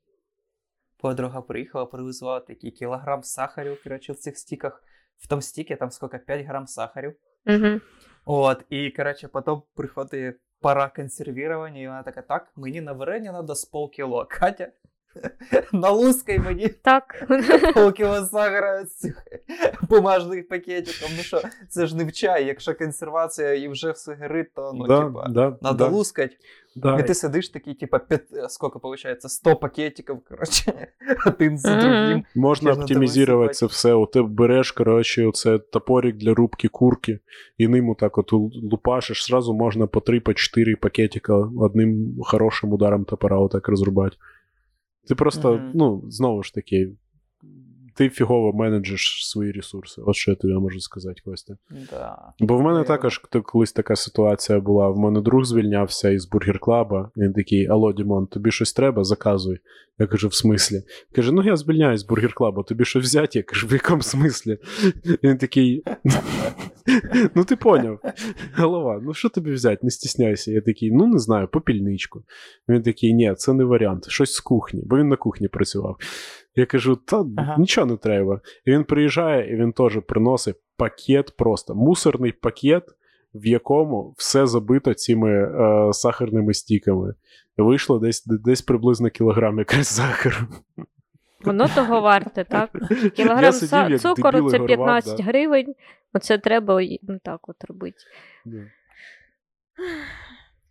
Подруга приїхала, привезла такий кілограм сахарю, коротше, в цих стіках. В тому стікі там скільки? 5 грам сахарю. Угу. От, і, коротше, потім приходить пора консервирования, і вона така, так, мені на варення треба з полкіло. Катя, Налускай мені Так. полкіло сахара з цих бумажних пакетиків. Ну що, це ж не в чай. Якщо консервація і вже все горить, то ну, да, типа, да, надо да, лускать. да. И ты сидишь такие, типа, сколько получается, 100 пакетиков, короче, один за другим. Можна Можна оптимізувати це все. От ти береш, коротше, оце топорик для рубки курки, і ним отак от лупашиш, зразу можна по 3 по 4 пакетика одним хорошим ударом топора отак розрубати. Ти просто, Мгм. ну, знову ж таки, ти фігово менеджиш свої ресурси. От що я тобі можу сказати, Костя. Да. Бо в мене Я- також колись така ситуація була. В мене друг звільнявся із бургер клаба. Він такий: Алло, Дімон, тобі щось треба? Заказуй. Я кажу, в смислі? Каже: Ну я звільняюсь з бургер клаба, тобі що взяти? Я кажу, в якому смислі? Він такий. Ну, ти поняв. Голова, ну що тобі взяти? Не стісняйся. Я такий, ну не знаю, попільничку. Він такий, ні, це не варіант, щось з кухні, бо він на кухні працював. Я кажу, та Ага. нічого не треба. І він приїжджає, і він теж приносить пакет просто, мусорний пакет, в якому все забито цими е, сахарними стіками. І вийшло десь, десь приблизно кілограм якась сахару. Воно того варте, так? Я Кілограм сидів, цукору це горвав, 15 да. гривень. Оце треба ну, так от робити.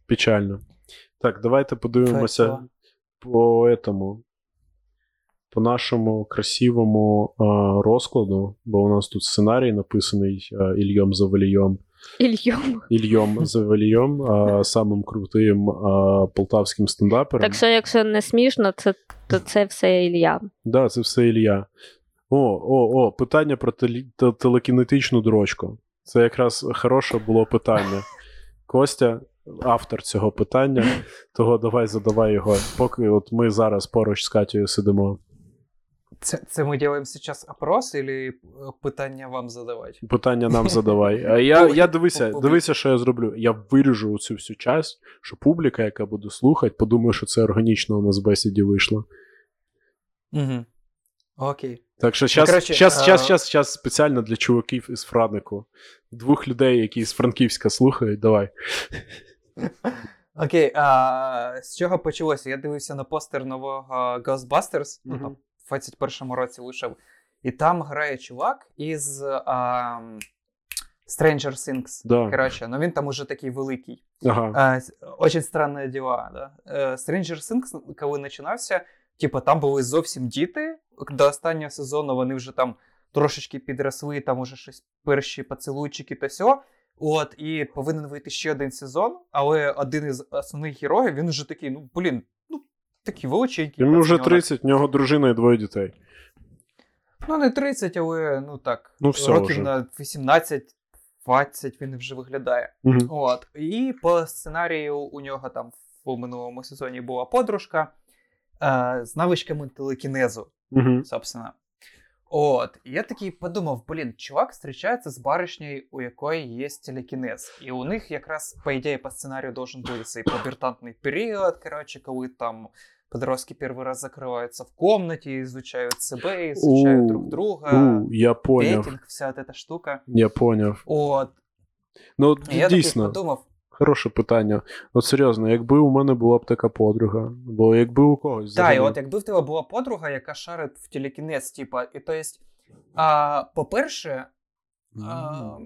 Печально. Так, давайте подивимося Весело. по этому. По нашому красивому а, розкладу, бо у нас тут сценарій написаний а, Ільйом Завалійом. Ільйом. Ільйом Завалійом, а, самим крутим а, полтавським стендапером. Так що, якщо не смішно, це, то це все Ілля. Да, це все Ілля. О, о, о, питання про телекінетичну дрочку. Це якраз хороше було питання. Костя, автор цього питання, того давай задавай його, поки от ми зараз поруч з Катєю сидимо. Це, це ми робимо зараз опрос или питання вам задавати? Питання нам задавай. А я, я дивися, дивися, що я зроблю. Я виріжу цю всю часть, що публіка, яка буде слухати, подумає, що це органічно у нас в бесіді вийшло. Угу. Окей. Так що щас, щас, щас спеціально для чуваків із Франику. Двох людей, які з Франківська слухають, давай. Окей, а з чого почалося? Я дивився на постер нового Ghostbusters, ну Мгм. там в 21-му році вийшов. І там грає чувак із а, Stranger Things. Да. Коротше, ну він там уже такий великий. Ага. А, Очень странні діла. Да? Е, Stranger Things, коли починався, типу, там були зовсім діти. До останнього сезону вони вже там трошечки підросли, там уже щось перші поцілуйчики та сьо. От, і повинен вийти ще один сезон, але один із основних героїв, він вже такий, ну, блін, такий величенький. Йому вже 30, в нього дружина і двоє дітей. Ну, не 30, але ну так, Ну, все років вже. на 18-20 він вже виглядає. Угу. От. І по сценарію у нього там в минулому сезоні була подружка е, з навичками телекінезу, Угу. собственно. От, і я такий подумав: блін, чувак зустрічається з баришнею, у якої є телекінез. І у них якраз, по ідеї, по сценарію должен бути цей пубертантний період, коротше, коли там подростки перший раз закриваються в комнаті, изучають себе, изучають У, друг друга, У, я поняв. петінг, вся от эта штука. Я поняв. От, Ну, і я дійсно, такий подумав, Хороше питання. От серйозно, якби у мене була б така подруга, бо якби у когось. Так, і от якби в тебе була подруга, яка шарить в телекінез, типа, і то есть, а, по-перше, а,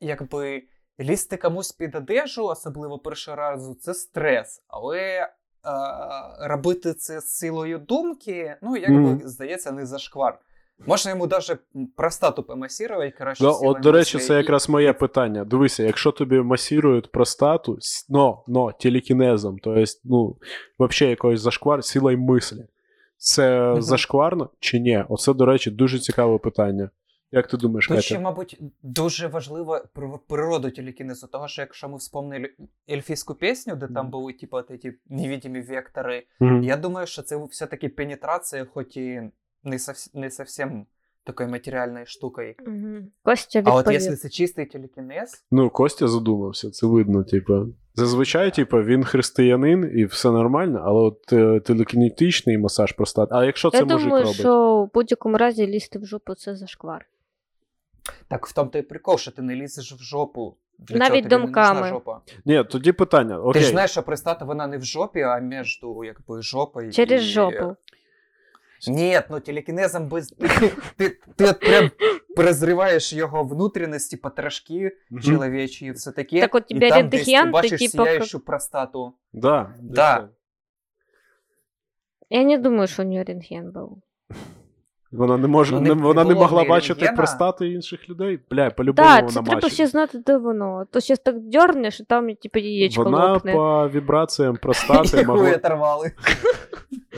якби лізти комусь під одежу, особливо першого разу, це стрес. Але а, робити це з силою думки, ну, якби, Мгм. здається, не зашквар. Можна йому навіть простату помасірувати, коротше, Да, силою от, до речі, це і- якраз моє питання. Дивися, якщо тобі масірують простату, но, но телекінезом, то есть, ну, взагалі якоюсь зашквар, силою мислі. Це зашкварно чи ні? Оце, до речі, дуже цікаве питання. Як ти думаєш, Тут Катя? ще, мабуть, дуже важливо природу телекінезу, того що якщо ми вспомнили ельфійську пісню, де там були типу, от ці невидимі вектори, Мгм. я думаю, що це все-таки пенетрація, хоч і не, совс- не совсем такою матеріальною штукою. Угу. Костя А от відповів. якщо це чистий телекінез, Ну, Костя задумався, це видно, типу. Зазвичай, типу, він християнин і все нормально, але от е, телекінетичний масаж простат. А якщо це Я мужик думаю, робить? що в будь-якому разі лізти в жопу це зашквар. так в тому то і прикол, що ти не лізеш в жопу. Для Навіть тобі не думками. жопа. Ні, тоді питання. Ти ж знаєш, що пристата вона не в жопі, а між якби, жопою Через і... жопу. Ні, ну телекінезом без. Ти, ти, ти прям розриваєш його внутренности, потрошки человечьи, чоловічі все таке. Так от тебе рентген, ти ти бачиш типа сіяючу простату. Да, Да. Я не думаю, що у нього рентген був. Вона не може, Ну, не, не- вона не могла бачити рентгена. простати інших людей. Бля, по-любому Так, вона це треба ще знати, де воно. То щось так дьорнеш, і там, типу, яєчко Вона лопне. по вібраціям простати Яку могла. оторвали.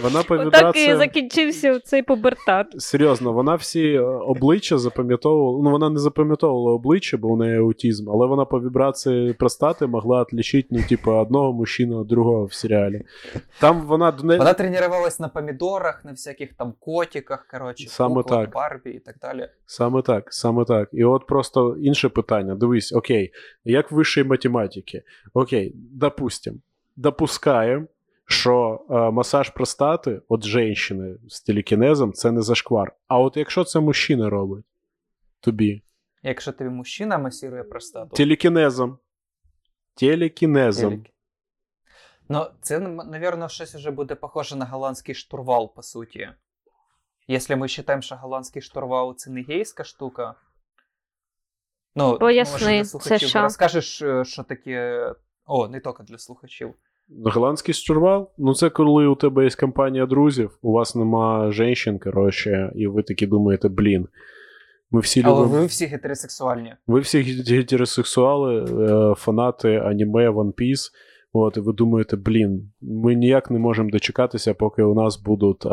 Вона по Отак і закінчився цей пубертат. Серйозно, вона всі е, обличчя запам'ятовувала. Ну, вона не запам'ятовувала обличчя, бо у неї аутізм, але вона по вібрації простати могла відлічити, ну, типу, одного мужчину від другого в серіалі. Там вона до неї. Вона тренувалась на помідорах, на всяких там котиках, коротше, Саме куклах, так. Барбі і так далі. Саме так, саме так. І от просто інше питання. Дивись, окей, як в вищій математики? Окей, допустим, допускаємо, що е, масаж простати от жінки з телекінезом це не зашквар. А от якщо це мужчина робить тобі Якщо тобі мужчина масірує простату. телекінезом. Телекінезом. Телек. Ну, це, напевно, щось вже буде похоже на голландський штурвал, по суті. Якщо ми вважаємо, що голландський штурвал це не гейська штука. Ну, Поясни, може, для це слухачів що? розкажеш, що таке. О, не тільки для слухачів. Голландський штурвал? Ну, це коли у тебе є компанія друзів, у вас нема жінчин, коротше, і ви такі думаєте, блін. Ми всі Але любимо. ви всі гетеросексуальні. Ви всі гетеросексуали, е, фанати аніме One Piece. От, і ви думаєте, блін, ми ніяк не можемо дочекатися, поки у нас будуть е,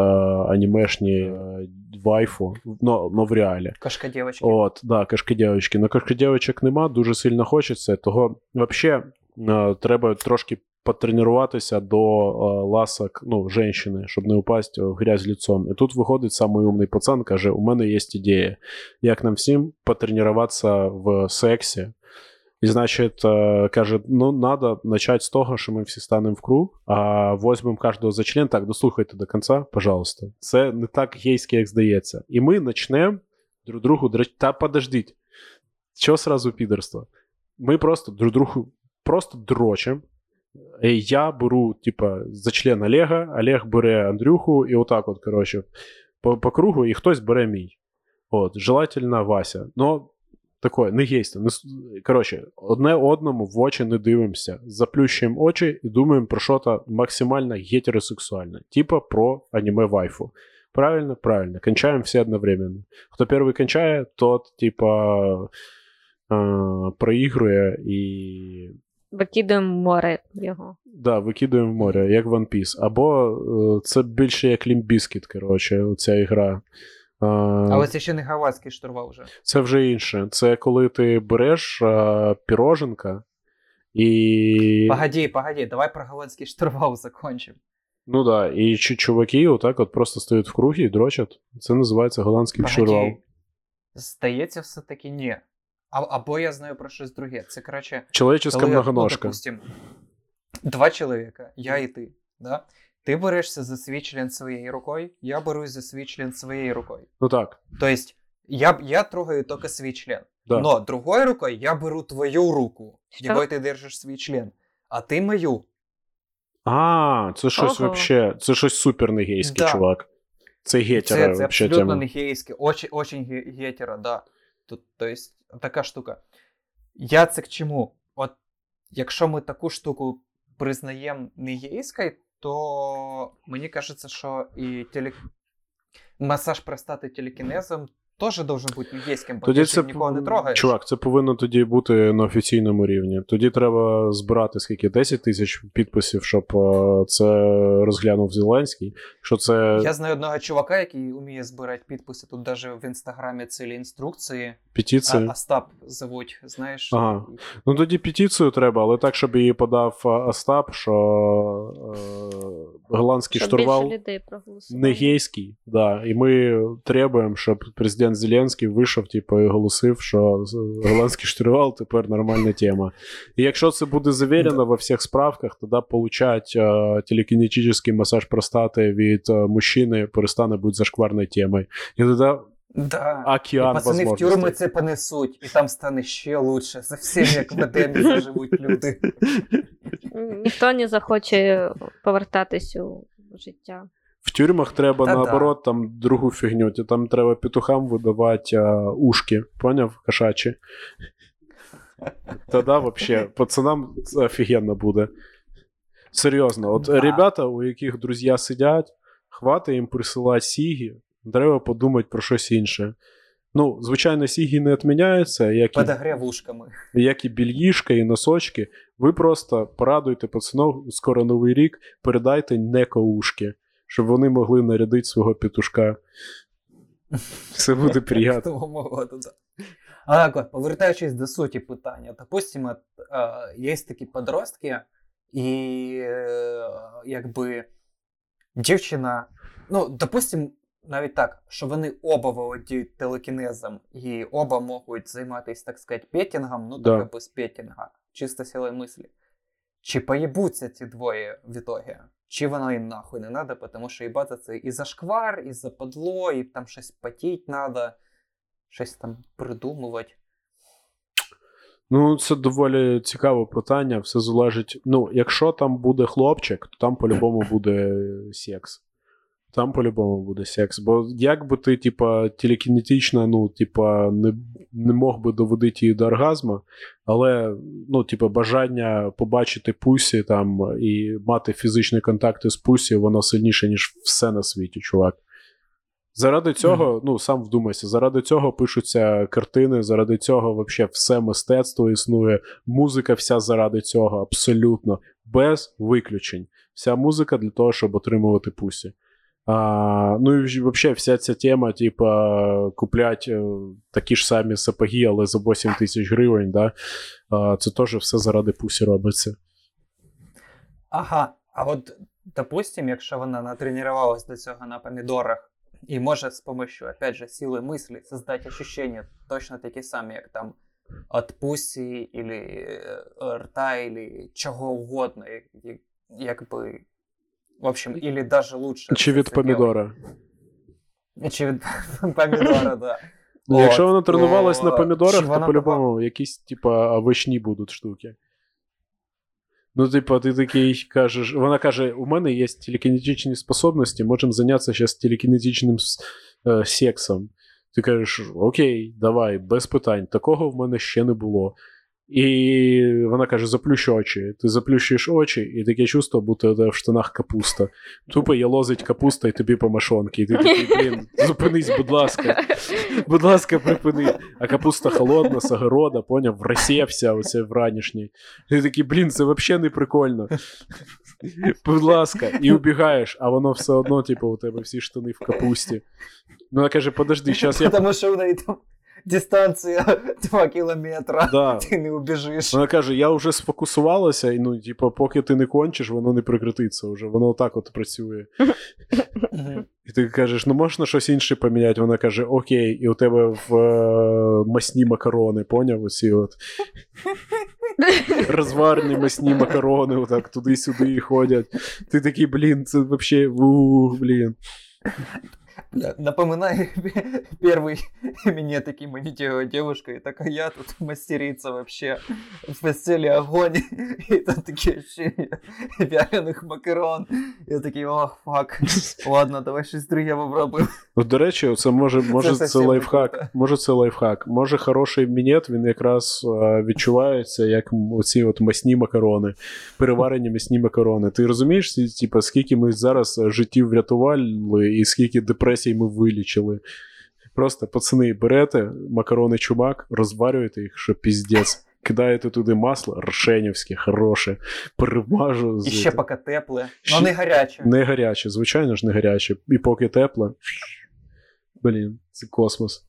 анімешні е, вайфу, ну, ну в реалі. Кошка дівчатки. От, да, кашкадявочки. Но кашкадявочок нема, дуже сильно хочеться. Того взагалі е, треба трошки потренуватися до е, ласок ну, жінки, щоб не упасть в грязь лицом. І тут виходить самий умний пацан, каже: у мене є ідея, як нам всім потренуватися в сексі. І, значить, е, каже, ну, надо начать з того, що ми всі станемо в круг, а возьмемо кожного за член. Так, дослухайте до кінця, пожалуйста. Це не так гейське, як здається. І ми почнемо друг другу драть. Та подождіть. Що сразу підерство? Ми просто друг другу просто дрочим. І Я беру, типа, за член Олега, Олег бере Андрюху, і отак, от, коротше, по, по кругу, і хтось бере мій. От, желательно Вася. Но такое, не гейство. Не... Коротше, одне одному в очі не дивимося. Заплющуємо очі і думаємо про щось максимально гетеросексуальне. Типа про аніме вайфу. Правильно? Правильно. Кончаем все одновременно. Хто перший кончає, тот, типа, е, проігрує і Викидаємо в море його. да, викидуємо в море, як One Piece. Або е, це більше як Лімбіскіт, коротше, ця ігра. Але це ще не голландський штурвал вже. Це вже інше. Це коли ти береш е, піроженка і. Погоди, погоди, давай про голландський штурвал закончимо. Ну да, і чу- чуваки отак от просто стоять в кругі і дрочать. Це називається голландський штурвал. Здається, все-таки ні. А, або я знаю про щось друге. Це, коротше, Человеческа ну, многоножка. допустим, два чоловіка, я і ти. Да? Ти берешся за свій член своєю рукою, я берусь за свій член своєю рукою. Ну так. Тобто, я, я трогаю тільки свій член. Да. Но другой рукой я беру твою руку, Що? якою ти держиш свій член, а ти мою. А, це щось Ого. вообще. Це щось супер не гейське, Да. чувак. Це гетера Це, це вообще абсолютно тема. не гейське, очень, очень ге- гетера, да. Тут, то есть, така штука. Я це к чому? От, якщо ми таку штуку признаємо не гейською, то мені кажеться, що і теле... масаж простати телекінезом теж должен бути не бо Тоді це нікого не трогаєш. Чувак, це повинно тоді бути на офіційному рівні. Тоді треба збирати скільки 10 тисяч підписів, щоб е, це розглянув Зеленський. Що це Я знаю одного чувака, який вміє збирати підписи. Тут навіть в інстаграмі цілі інструкції. Петиція. А, Остап зовуть, знаєш. Ага. Ну тоді петицію треба, але так, щоб її подав Остап, що е, голландський Щоб штурвал не гейський. Да. І ми требуємо, щоб президент Зеленський вийшов, типу, і голосив, що голландський штурвал тепер нормальна тема. І якщо це буде завірено во всіх справках, тоді получать е, телекінетичний масаж простати від е, мужчини перестане бути зашкварною темою. І тоді Да. океан І пацани в тюрми це понесуть, і там стане ще лучше. Совсем як в Едемі заживуть люди. Ніхто не захоче повертатись у життя. В тюрмах треба Та-да. наоборот там другу фігню. Там треба петухам видавати а, ушки, поняв, кошачі. Тоді взагалі, пацанам це офігенно буде. Серйозно, от Да. ребята, у яких друзі сидять, хватить їм присилати сігі, треба подумати про щось інше. Ну, звичайно, сігі не відміняються, як і як і більїшка, і носочки, ви просто порадуйте пацанов, скоро новий рік, передайте некоушки, щоб вони могли нарядити свого петушка. Все буде приємно. Так повертаючись до суті питання, допустимо, є такі подростки, і е, якби дівчина, ну, допустимо, навіть так, що вони оба володіють телекінезом, і оба можуть займатися, так сказати, петінгом, ну, Да. без петінга, чисто силою мислі. Чи поїбуться ці двоє в ітогі? Чи воно їм нахуй не надо, тому що їбати це і зашквар, і западло, і там щось потіть надо, щось там придумувати. Ну, це доволі цікаве питання. Все залежить. Ну, якщо там буде хлопчик, то там по-любому буде секс. Там по-любому буде секс. Бо як би ти, типа, телекінетично, ну, типа, не, не мог би доводити її до оргазму, але, ну, типа, бажання побачити пусі там і мати фізичні контакти з пусі, воно сильніше, ніж все на світі, чувак. Заради цього, ну сам вдумайся, заради цього пишуться картини, заради цього вообще все мистецтво існує, музика вся заради цього, абсолютно, без виключень. Вся музика для того, щоб отримувати пусі. А, ну і взагалі вся ця тема, типа, куплять е, такі ж самі сапоги, але за 8 тисяч гривень, да? а, це теж все заради пусі робиться. Ага, а от, допустим, якщо вона натренувалась до цього на помідорах, і може з помощью, опять же, сили мислі создати ощущення точно такі самі, як там от пусі, е, рта, чого угодно, як, як, якби. В общем, или даже лучше. Чи від помідора. Чи від помідора, да. Ну, Якщо вона тренувалась на то помідорах, то по-любому якісь, типа, овочні будуть штуки. Ну, типа, ти такий кажеш, вона каже: у мене є телекінетичні способності, можемо зайнятися зараз телекінетичним е, сексом. Ти кажеш, окей, давай, без питань. Такого в мене ще не було. І вона каже: заплющ очі. Ти заплющуєш очі, і таке чувство, будто в штанах капуста. Тупо є лозить капуста і тобі по машонки. І ти такий, блін, зупинись, будь ласка. Будь ласка, припини. А капуста холодна, з огорода, поняв, розсівся оце вранішній. Ти такий, блін, це взагалі не прикольно. Будь ласка, і убігаєш, а воно все одно, типу, у тебе всі штани в капусті. Вона каже, подожди, зараз я. Тому що в неї там дистанція 2 кілометра. Да. Ти не убіжиш. Вона каже, я вже сфокусувалася, і ну, типу, поки ти не кончиш, воно не прекратиться вже. Воно отак от працює. І ти кажеш, ну можна щось інше поміняти? Вона каже, окей, і у тебе в е, масні макарони, поняв? Оці от розварні масні макарони, отак туди-сюди ходять. Ти такий, блін, це взагалі, блін. Бля, Напоминаю первый минет манитевая девушка, и такая я тут мастерица вообще в постели огонь, и там такие ощущения вяленых макарон. Я такий, ох, фак, ладно, давай щось друге попробуємо. Ну, до речі, це може, може це, не лайфхак. круто. Може, це лайфхак. Може, хороший мінет, він якраз е, відчувається як оці от масні макарони, переварені м'ясні макарони. Ти розумієш, типа, скільки ми зараз життів врятували і скільки депресій ми вилічили. Просто, пацани, берете макарони чумак, розварюєте їх, що піздець. Кидаєте туди масло, рошенівське, хороше, перемажу. І ще поки тепле, Ще- но не гаряче. Не гаряче, звичайно ж, не гаряче. І поки тепло. Блін, це космос.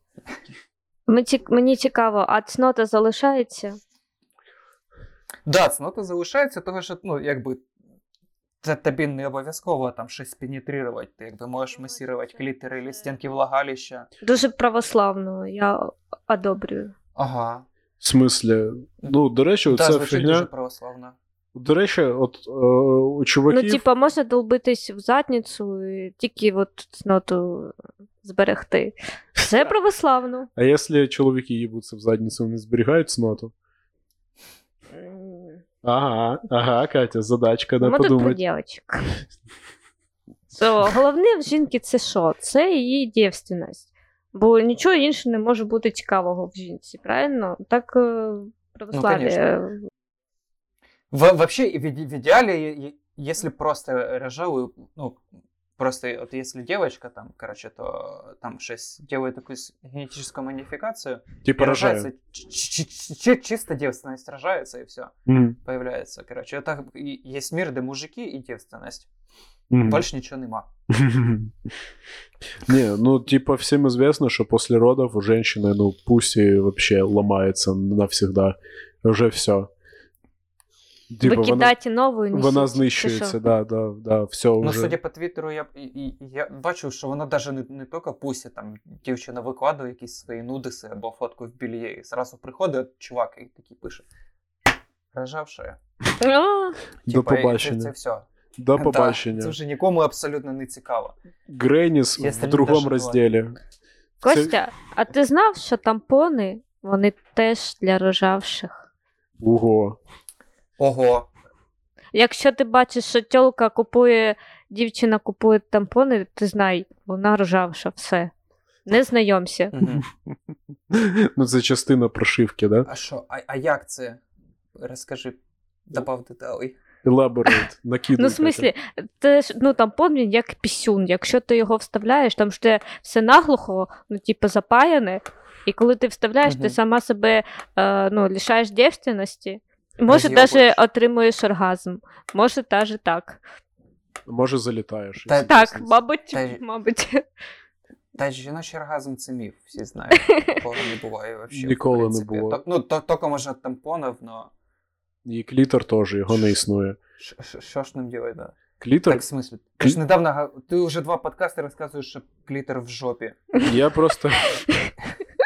Мені цікаво, а цнота залишається? Да, цнота залишається, того що, ну, якби. Це тобі не обов'язково там щось пенетрувати. Ти якби можеш масірувати клітери або стінки влагалища. Дуже православно, я одобрюю. Ага. В смислі, ну, до речі, Да, це фігня. дуже православно. До речі, от е, у чуваків. Ну, типа, можна долбитись в задницю і тільки от цноту зберегти. Це православно. А якщо чоловіки їбуться в задницю, вони зберігають цноту? Ага, ага, Катя, задачка, на подумати. Ми тут про дівчинок. Що головне в жінки це що? Це її дівственність. Бо нічого іншого не може бути цікавого в жінці, правильно? Так е, православ'я. конечно. В, вообще, в, в идеале, е- е- если просто рожаю, ну, просто вот если девочка там, короче, то там шесть делает такую генетическую модификацию, Типа и рожается чисто девственность рожается, и все, появляется, короче. Это и- есть мир, где мужики и девственность. Мгм. Больше ничего нема. Не, ну, типа, всем известно, что после родов у женщины, ну, пуси вообще ломается навсегда. Уже все. Типа, вона, Викидати нову вона несіть, чи знищується, да, да, да, все Ну, уже. судя по твіттеру, я, я бачу, що вона навіть не, не тільки пусі, там дівчина викладує якісь свої нудиси або фотку в бельє, і зразу приходить чувак і такий пише. Рожавшая. До побачення. Це, це все. До Да, побачення. це вже нікому абсолютно не цікаво. Греніс в другому розділі. Костя, а ти знав, що тампони вони теж для рожавших? Ого. Ого. Якщо ти бачиш, що тьолка купує, дівчина купує тампони, ти знай, вона рожавша, все. Не знайомся. Ну, це частина прошивки, да? А що, а, а як це? Розкажи, добав деталей. Elaborate, накидуй. Ну, в смислі, це ж ну тампон він як пісюн. Якщо ти його вставляєш, там ж те все наглухо, ну, типу, запаяне, і коли ти вставляєш, ти сама себе е, ну, лишаєш дівственності. Може, навіть отримуєш оргазм. Може, навіть так. Може, залітаєш. Та- Так, мабуть, Та й- мабуть. Та жіночий оргазм це міф, всі знають. Такого не буває вообще. Ніколи не було. То- ну, то, тільки може тампонів, но І клітор теж, його не існує. що ж нам делать, да? Клітор, Так, в смысле? Ти ж недавно, ти вже два подкасти розказуєш, що клітер в жопі. я просто.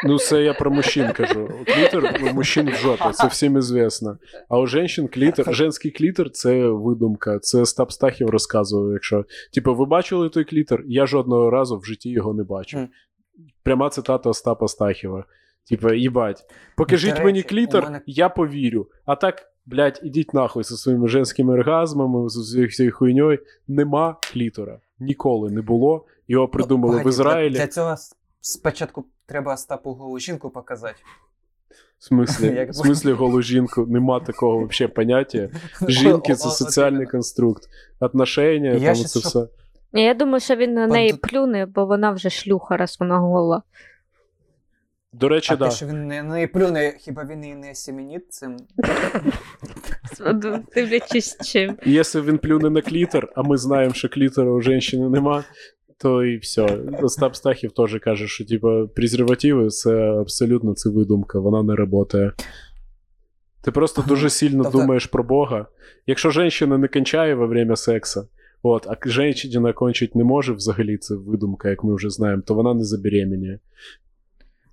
Ну, це я про мужчин кажу. Клітор у мужчин в жопі, це всім известно. А у женщин клітор, женський клітор це видумка. Це Стап Стахів розказував, якщо. Типу, ви бачили той клітор? Я жодного разу в житті його не бачив. Пряма цитата Остапа Стахіва. Типа, їбать, покажіть мені речі, клітор, у мене- я повірю. А так, блядь, ідіть нахуй зі своїми женськими оргазмами, з всією хуйньою. Нема клітора. Ніколи не було. Його придумали Погоді, в Ізраїлі. Для, для цього спочатку треба Остапу голу жінку показати. В смислі, в смислі голу жінку нема такого вообще поняття. Жінки це соціальний конструкт. Отношення, Я там це все. Ні, Я думаю, що він на неї плюне, бо вона вже шлюха, раз вона гола. До речі, А да. що він не, не плюне, хіба він і не семеніт цим. Дивлячись чим. Якщо він плюне на клітор, а ми знаємо, що клітора у жінки нема, то і все. Остап Стахів теж каже, що типа презервативи це абсолютно це видумка, вона не працює. Ти просто дуже сильно Тобто- думаєш про Бога. Якщо жінка не кончає во время сексу, от, а жінка кончить не може взагалі, це видумка, як ми вже знаємо, то вона не забеременіє.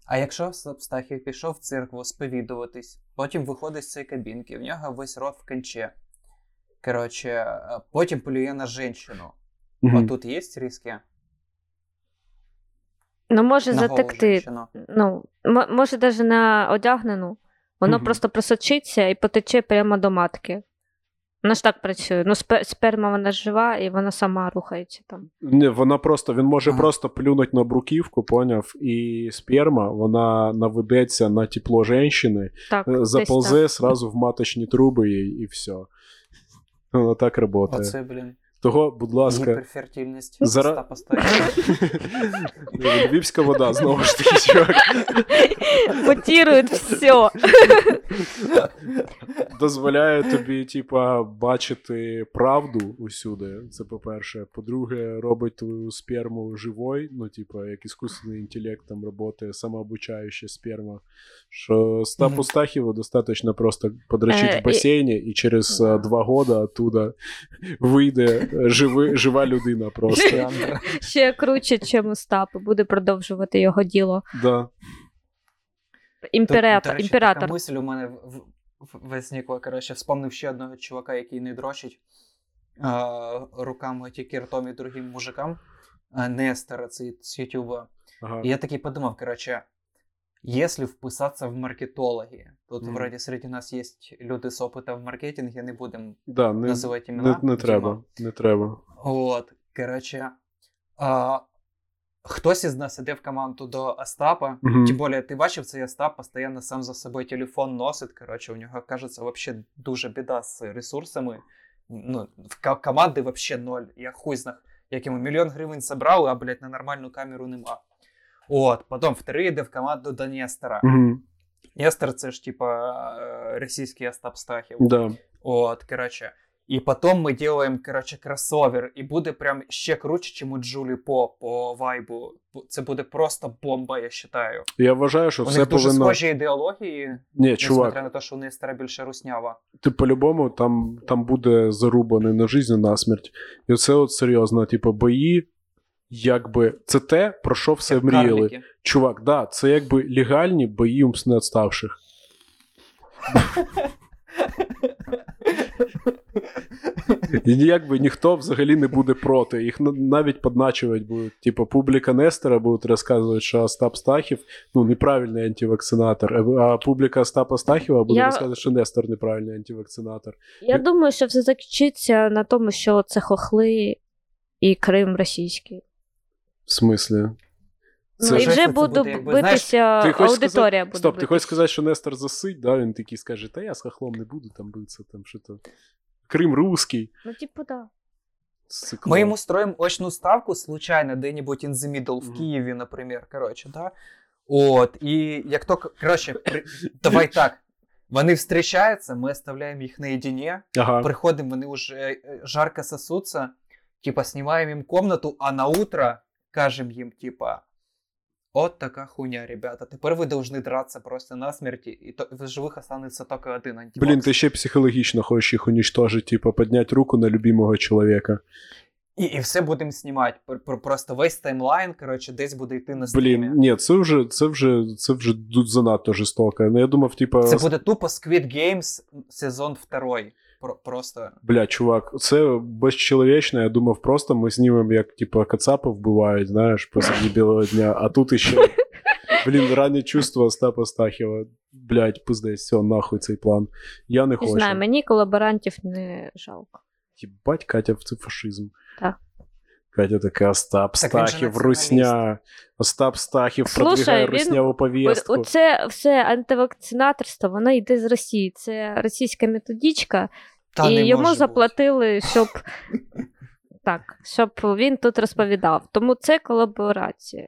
А якщо Стахів пішов в церкву сповідуватись, потім виходить з цієї кабінки, в нього весь рот в конче. Коротше, е, потім полює на жінку. Мгм. Отут є риски? Ну, може На затекти. Ну, може, навіть на одягнену. Воно Мгм. просто просочиться і потече прямо до матки. Воно ж так працює. Ну, сперма вона жива, і вона сама рухається там. Не, вона просто, він може Ага. просто плюнуть на бруківку, поняв, і сперма, вона наведеться на тепло жінки, Е, десь заползе так. сразу в маточні труби і, і все. Воно так працює. Оце, блін, Того, будь ласка, гіперфертильність. Зара- львівська вода, знову ж таки, чувак. Потірують все. Дозволяє тобі, типа, бачити правду усюди. Це по-перше. По-друге, робить твою сперму живою, ну, типа, як іскусний інтелект там працює, самообучаюча сперма. Що Стапу Мгм. Стахіву достатньо просто подрочить Е, в басейні, і через е, два года оттуда вийде живи, жива людина просто. Ще круче, чим Остап, буде продовжувати його діло. Да. Імператор. Тут, до речі, імператор. Така мисль у мене в- в- Коротше, вспомнив ще одного чувака, який не дрочить а, руками тільки ртом і другим мужикам. А, Нестора, це з Ютуба. Ага. І я такий подумав, коротше, если вписаться в маркетологи, тут Мгм. вроде среди нас есть люди с опытом в маркетинге, не будем Да, не, називати не, імена. не Діма. треба. Не треба. От. Коротше, а, хтось із нас іде в команду до Остапа. Мгм. Тим більше, ти бачив цей Остап, постійно сам за собою телефон носить. Коротше, у нього, кажеться, вообще дуже біда з ресурсами. Ну, в команди вообще ноль. Я хуй знах, як йому мільйон гривень забрали, а, блядь, на нормальну камеру нема. От, потім вторий йде в команду до Нестора. Угу. Нестор це ж, типа, е, російський Остап Стахів. Да. От, коротше. І потім ми робимо, коротше, кросовер, і буде прям ще круче, чим у Джулі По по вайбу. Це буде просто бомба, я вважаю. Я вважаю, що У все них дуже повинно. схожі ідеології, Ні, чувак, несмотря на те, що у Нестора більше руснява. ти по-любому там, там буде зарубаний на жизнь, на смерть. І оце от серйозно, типу, бої, якби це те, про що все Як мріяли. карлики. Чувак, да, це якби легальні бої не відставших. І якби ніхто взагалі не буде проти. Їх навіть подначувати будуть. Типу, публіка Нестора будуть розказувати, що Остап Стахів ну, неправильний антивакцинатор, а- публіка Остапа Стахіва буде Я- розказувати, що Нестор неправильний антивакцинатор. Я Ти- думаю, що все закінчиться на тому, що це хохли і Крим російський. В смислі? Ну, і вже буду буде, якби, битися, аудиторія буде. Стоп, ти хочеш сказати, що Нестор засить, да? Він такий скаже, та я з хохлом не буду там битися, там що то. Крим русський. Ну, типу, да. Циклон. Ми йому строїмо очну ставку случайно, де-нибудь in the middle в. Києві, наприклад, коротше, да? От, і як то, коротше, при... давай так. Вони зустрічаються, ми оставляємо їх наедині, Ага. приходим, вони уже е, жарко сосутся, типа, снимаем им комнату, а на утро кажем їм, типа, от така хуйня, ребята, тепер ви должны драться просто насмерті, і то в живих останеться тільки один антивакс. Блін, ти ще психологічно хочеш їх уничтожити, типу, підняти руку на любимого чоловіка. І, і все будемо знімати. Пр- пр- Просто весь таймлайн, коротше, десь буде йти на стрімі. Блін, ні, це вже, це вже, це вже занадто жорстоко. Ну, я думав, типу, Це буде тупо Squid Games сезон 2. Про, просто. бля, чувак, це безчеловічно. Я думав, просто ми знімемо, як, типу, кацапи вбивають, знаєш, посеред білого дня, а тут іще. Блін, ранні чувства Остапа Стахіва. Блять, пиздець, все, нахуй цей план. Я не Не хочу. знаю, мені колаборантів не жалко. Єбать, Катя, це фашизм. Так. Катя така Остап Так Стахів. Русня. Остап Стахів Слушай, продвигає він- русняву повістку. Оце все антивакцинаторство, воно йде з Росії. Це російська методичка, Та і йому заплатили, щоб так, щоб він тут розповідав. Тому це колаборація.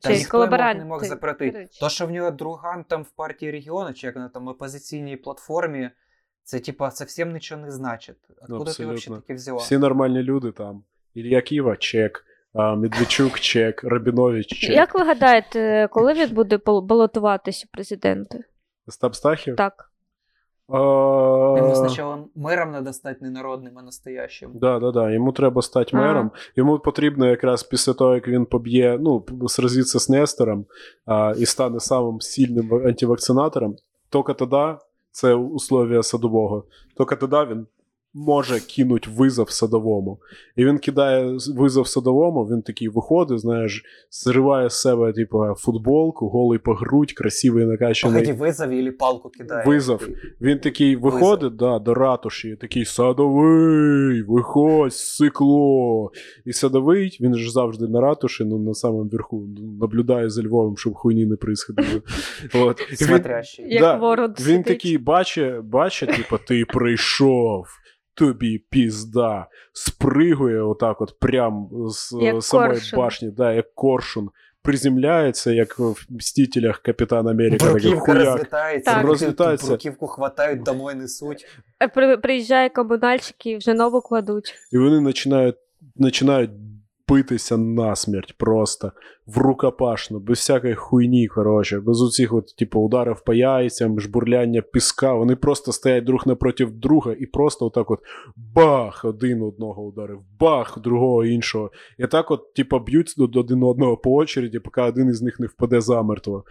Та Чи ніхто колаборанти. не мог. Коротше. То, що в нього друган там в партії регіону, чи як на там опозиційній платформі, це типа зовсім нічого не значить. Откуда ти Ну, абсолютно. взагалі таке взяла? Всі нормальні люди там. Ілля Ківа, чек. А, Медведчук, чек. Рабінович, чек. Як ви гадаєте, коли він буде балотуватися президенти? Остап Стахів? Так. Йому сначала мером треба стати не народним, а настоящим. Да, да, да. Йому треба стати мером. Йому потрібно якраз після того, як він поб'є, ну, сразиться з Нестором а, і стане самим сильним антивакцинатором, тільки тоді це условия садового. Тільки тоді він може кинути визов садовому. І він кидає з- визов садовому, він такий виходить, знаєш, зриває з себе, типу, футболку, голий по грудь, красивий накачаний. Погоди, визов или палку кидає. Визов. Він такий виходить да, до ратуші, такий садовий, виходь, сикло. І садовий, він ж завжди на ратуші, ну на самому верху, наблюдає за Львовом, щоб хуйні не происходило. От. Він, Смотрящий. Як Да, ворон він такий бачить, бачить, типу, ти прийшов. Тобі пізда, спригує отак, от прям з Як е, самої коршун. башні, да, як коршун, приземляється, як в Мстителях Капітан Америка, Бруківка розлітається, Так. Розлітається. бруківку хватають, домой несуть. При- Приїжджає комунальщики і вже нову кладуть. І вони починають, починають битися насмерть просто в рукопашну, без всякої хуйні, коротше, без оцих от, типу, ударів по яйцям, жбурляння піска. Вони просто стоять друг напроти друга і просто отак от бах, один одного ударив, бах, другого іншого. І так от, типу, б'ють один одного по очереді, поки один із них не впаде замертво.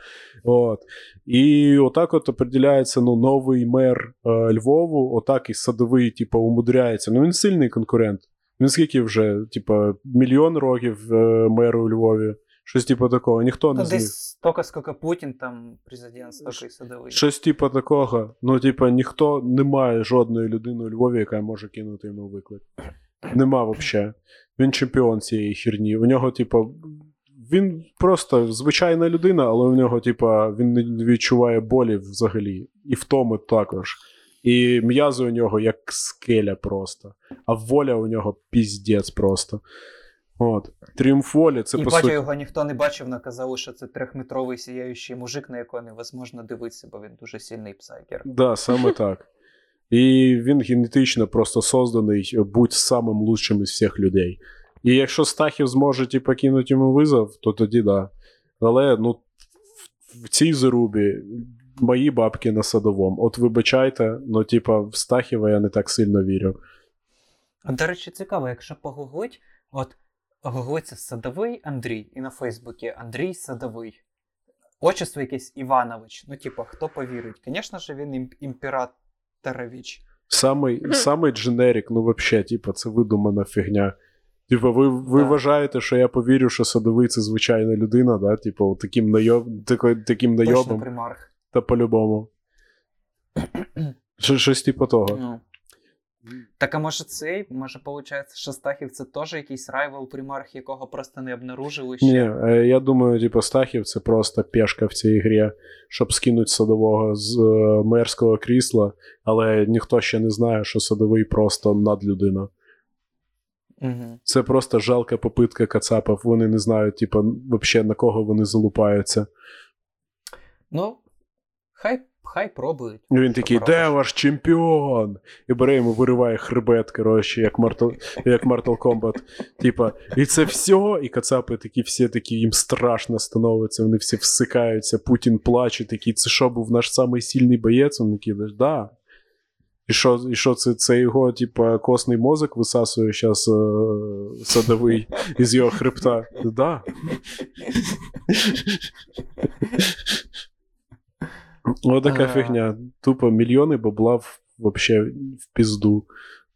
От. І отак от определяється ну, новий мер е, Львову, отак і садовий, типу, умудряється. Ну він сильний конкурент. Він скільки вже, типу, мільйон років е, меру у Львові. Щось типу такого, ніхто Та не зміг. десь стільки, скільки Путін там президент, стільки і садовий. Щось типу такого. Ну, типу, ніхто не має жодної людини у Львові, яка може кинути йому виклик. Нема взагалі. Він чемпіон цієї херні. У нього, типу, він просто звичайна людина, але у нього, типу, він не відчуває болі взагалі. І втоми також. І м'язи у нього як скеля просто. А воля у нього піздець просто. От. Тріумф волі це і по батя суті. його ніхто не бачив, наказали, що це трьохметровий сіяючий мужик, на якого невозможно дивитися, бо він дуже сильний псайкер. Да, саме так. І він генетично просто созданий бути самим лучшим із всіх людей. І якщо Стахів зможе типу, кинути йому визов, то тоді да. Але ну, в цій зарубі мої бабки на садовому. От вибачайте, ну, типа, в Стахіва я не так сильно вірю. До речі, цікаво, якщо погуглить, от гуглиться садовий Андрій, і на Фейсбуці Андрій Садовий. Отчество якесь Іванович. Ну, типу, хто повірить? Звісно ж, він ім- імператорович. Самий, самий дженерік, ну взагалі, типа, це видумана фігня. Типа, ви, ви Да. вважаєте, що я повірю, що садовий це звичайна людина, да? Типу, таким, найоб... таким Точно найобом, примарх. Та по-любому. Що- Щось типу того. Ну. Так а може цей, може, виходить, що Стахів це теж якийсь райвел примарх, якого просто не обнаружили ще. Ні, е, я думаю, типу, Стахів це просто пешка в цій грі, щоб скинути садового з е, мерського крісла, але ніхто ще не знає, що садовий просто надлюдина. Угу. Це просто жалка попитка кацапів. Вони не знають, типу, взагалі на кого вони залупаються. Ну, хай, хай пробують. І він такий, де ваш чемпіон? І бере йому вириває хребет, коротше, як Mortal, як Mortal Kombat. Типа, і це все, і кацапи такі всі такі, їм страшно становиться, вони всі всикаються, Путін плаче, такий, це що був наш самий сильний боєць? Він такий, да. І що, і що це, це його, типа, костний мозок висасує зараз е, садовий із його хребта? Да. Ось така А. фігня. Тупо мільйони бабла в, вообще в пізду.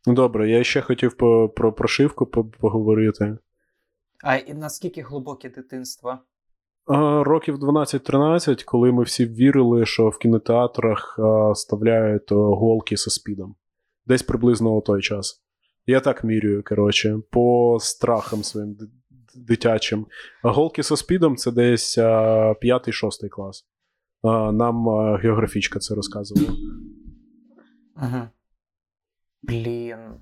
Ну добре, я ще хотів по, про прошивку по- поговорити. А і наскільки глибоке дитинство? А, років 12-13, коли ми всі вірили, що в кінотеатрах а, ставляють голки зі спідом. Десь приблизно у той час. Я так мірюю, коротше, по страхам своїм дитячим. А голки зі спідом це десь 5-6 клас. Нам географічка це розказувала. Угу. Блін.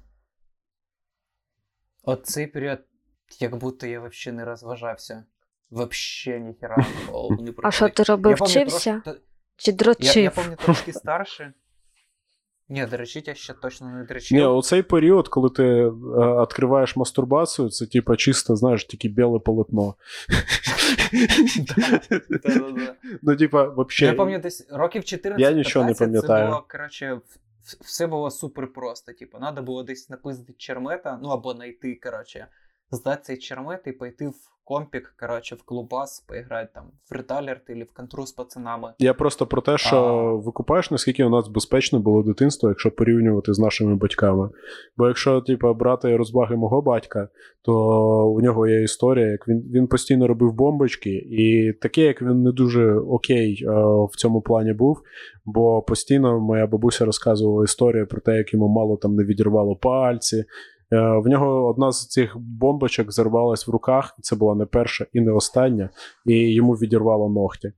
От цей період, як будто я взагалі не розважався. Вообще ніхера не А що ти робив? Вчився? Трош... Чи Я, я пам'ятаю трошки старше. Ні, дрочить я ще точно не дрочив. Ні, у цей період, коли ти е, відкриваєш мастурбацію, це типа чисто, знаєш, тільки біле полотно. Ну, типа, вообще. Я пам'ятаю, десь років 14 Я нічого не пам'ятаю. Це було, коротше, все було супер просто. Типу, треба було десь напиздити чермета, ну або знайти, коротше, здати цей чермет і пойти в компік, коротше, в клубас, поіграти там в реталерт або в контру з пацанами. Я просто про те, що А. викупаєш, наскільки у нас безпечно було дитинство, якщо порівнювати з нашими батьками. Бо якщо, типу, брати розваги мого батька, то у нього є історія, як він, він постійно робив бомбочки, і таке, як він не дуже окей е, в цьому плані був, бо постійно моя бабуся розказувала історію про те, як йому мало там не відірвало пальці. Е, В нього одна з цих бомбочок зарвалась в руках, і це була не перша і не остання, і йому відірвало ногті.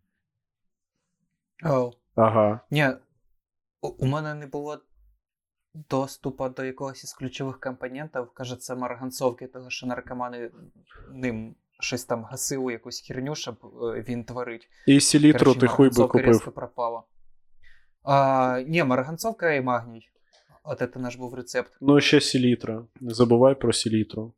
Оу. Ага. Ні, у, мене не було доступу до якогось із ключових компонентів, каже, це марганцовки, того що наркомани ним щось там гасили, якусь херню, щоб е, він творить. І Коротше, ти хуй би купив. пропала. А, ні, марганцовка і магній. От це наш був рецепт. Ну, ще селітра. Не забувай про селітру.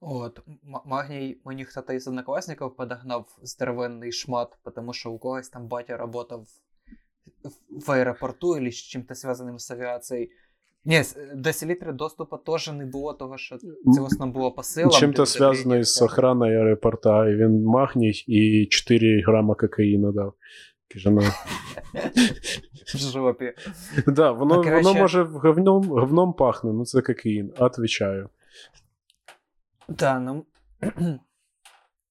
От, м- магній мені хто-то із однокласників подогнав здоровенний шмат, тому що у когось там батя работав в- аеропорту або з чим-то зв'язаним з авіацією. Ні, до селітри доступу теж не було, того що це в основному було по селам. Чим-то зв'язаний з охраною аеропорта, і він магній і 4 грама кокаїну дав. Ну. в жопі. Да, воно, Ну, коротше- воно може говном, говном пахне, ну це кокаїн, отвічаю. Да, ну,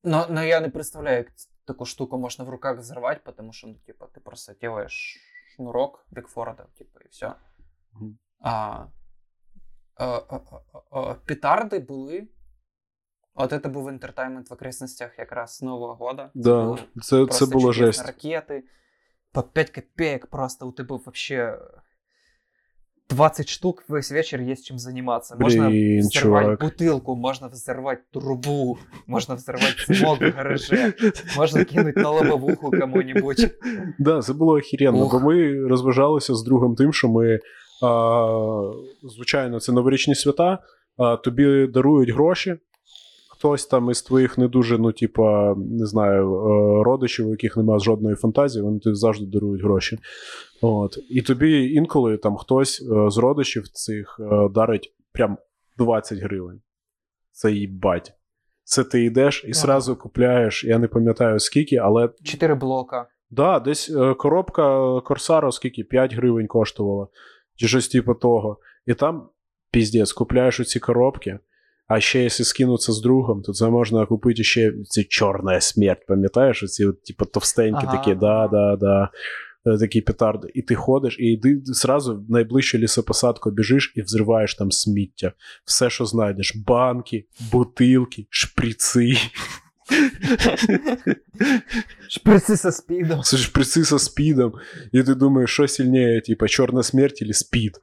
ну, ну я не представляю, як таку штуку можна в руках взорвати, тому що, ну, типа, ти просто делаєш шнурок Бікфорда, типа, і все. Мгм. А, Е, е, е, е, Петарди були. От це був інтертаймент в окресностях якраз Нового года. Да, це, це було жесть. Ракети. По 5 копеек просто у тебе вообще 20 штук весь вечер есть чем заниматься. Можно Блин, взорвать чувак. бутылку, можно взорвать трубу, можно взорвать смог в гараже, можно кинуть на лобовуху кому-нибудь. Да, це було охеренно, Ух. бо ми розважалися з другом тим, що ми, а, звичайно, це новорічні свята, а, тобі дарують гроші. Хтось там із твоїх не дуже, ну, типа, не знаю, е, родичів, у яких немає жодної фантазії, вони тобі завжди дарують гроші. От. І тобі інколи там хтось е, з родичів цих е, дарить прям 20 гривень. Це їбать. Це ти йдеш і Ага. купляєш, я не пам'ятаю скільки, але Чотири блока. Да, десь коробка Корсаро скільки 5 гривень коштувала, чи щось типу того. І там піздець, купляєш оці коробки, а ще якщо скинутися з другом, то це можна купити ще ці чорна смерть, пам'ятаєш? Оці, от, типу, товстенькі Ага, такі, да, ага. да, да. е, Такі петарди. І ти ходиш, і йди зразу в найближчу лісопосадку біжиш і взриваєш там сміття. Все, що знайдеш: банки, бутилки, шприци. Шприци со спідом. Шприцы со спидом. И ты думаешь, что сильнее, типа, черная смерть или спид?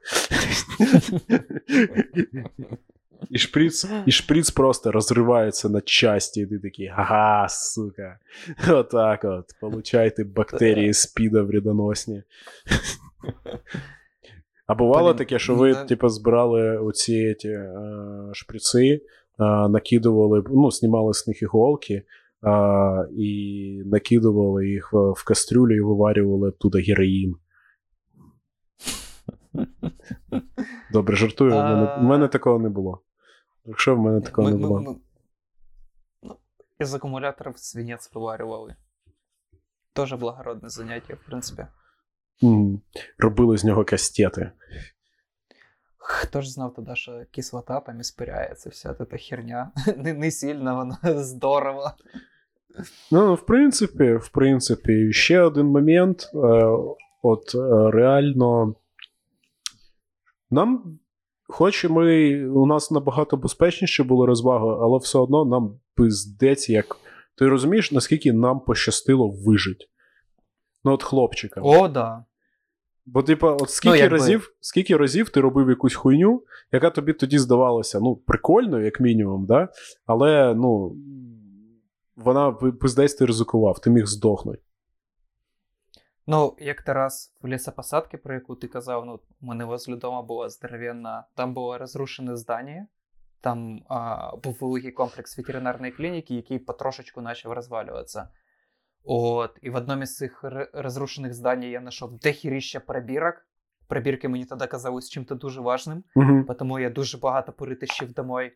И шприц, и шприц просто разрывается на части, и ты такие, ага, сука. Вот так вот. Получай ты бактерії спіда вредоносні. А бувало Блін, таке, що ви, да. типу, збирали оці ті, е, шприци, е, накидували, ну, знімали з них іголки, а, і накидували їх в, в кастрюлю і виварювали оттуда героїн. Добре, жартую. В мене, в мене такого не було. Якщо в мене такого не було. ну, Із акумуляторів свинець виварювали. Тоже благородне заняття, в принципі. М, Робили з нього кастети. Хто ж знав тоді, що кислота там іспиряється, вся ця херня. Не, не сильно вона здорово. Ну, в принципі, в принципі, ще один момент. Е, от е, реально. Нам, хоч ми, у нас набагато безпечніше були розваги, але все одно нам пиздець, як. Ти розумієш, наскільки нам пощастило вижити? Ну, от хлопчикам. О, да. Бо, типа, от скільки, якби- разів, скільки разів ти робив якусь хуйню, яка тобі тоді здавалася, ну, прикольною, як мінімум, да? але, ну, вона пи- пиздець ти ризикував, ти міг здохнути. Ну, як Тарас в лісопосадці, про яку ти казав, ну, у мене возле дома була здоровенна, там було розрушене здання, там а, був великий комплекс ветеринарної клініки, який потрошечку почав розвалюватися. От, і в одному з цих розрушених зданій я знайшов дохіріща пробірок. Пробірки мені тоді казались чим-то дуже важним, Угу. тому я дуже багато перетащив домой.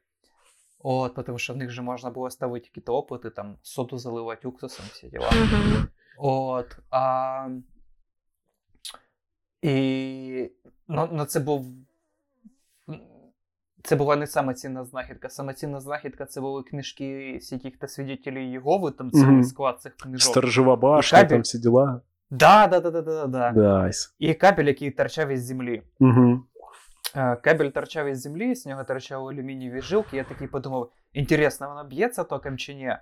От, тому що в них же можна було ставити якісь опити, там соду заливати уксусом, всі діла. Мгм. От. А... І ну, ну, це був. Це була не сама цінна знахідка. Сама цінна знахідка це були книжки з яких-то свідетелів Єгови, там цілий Мгм. склад цих книжок. Сторожова башня, там всі діла. Да, да, да, да, да, да. Дайс. І кабель, який торчав із землі. Е, Кабель торчав із землі, з нього торчали алюмінієві жилки. Я такий подумав: інтересно, воно б'ється током чи ні?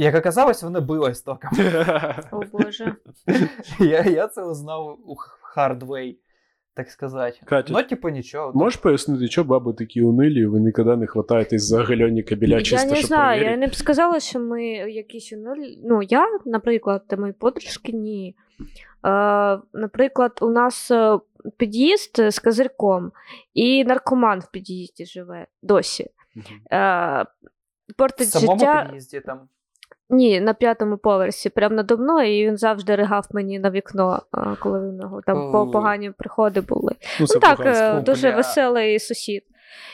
Як оказалось, воно билось током. О Боже. я, я це узнав у Hardway, так сказати. Катя, ну, типу, нічого. Можеш пояснити, що баби такі унилі, ви нікоди не хватаєтесь за гальоні кабеля, Я не знаю, я не б сказала, що ми якісь унулі. Ну, я, наприклад, та мої подружки, ні. Е, наприклад, у нас е, під'їзд з козирком, і наркоман в під'їзді живе досі. Е, В самому життя. під'їзді там. Ні, на п'ятому поверсі, прямо надо мною, і він завжди ригав мені на вікно, коли у нього там по- О. погані приходи були. Ну, Ну так, багатство. е, дуже бля. веселий сусід.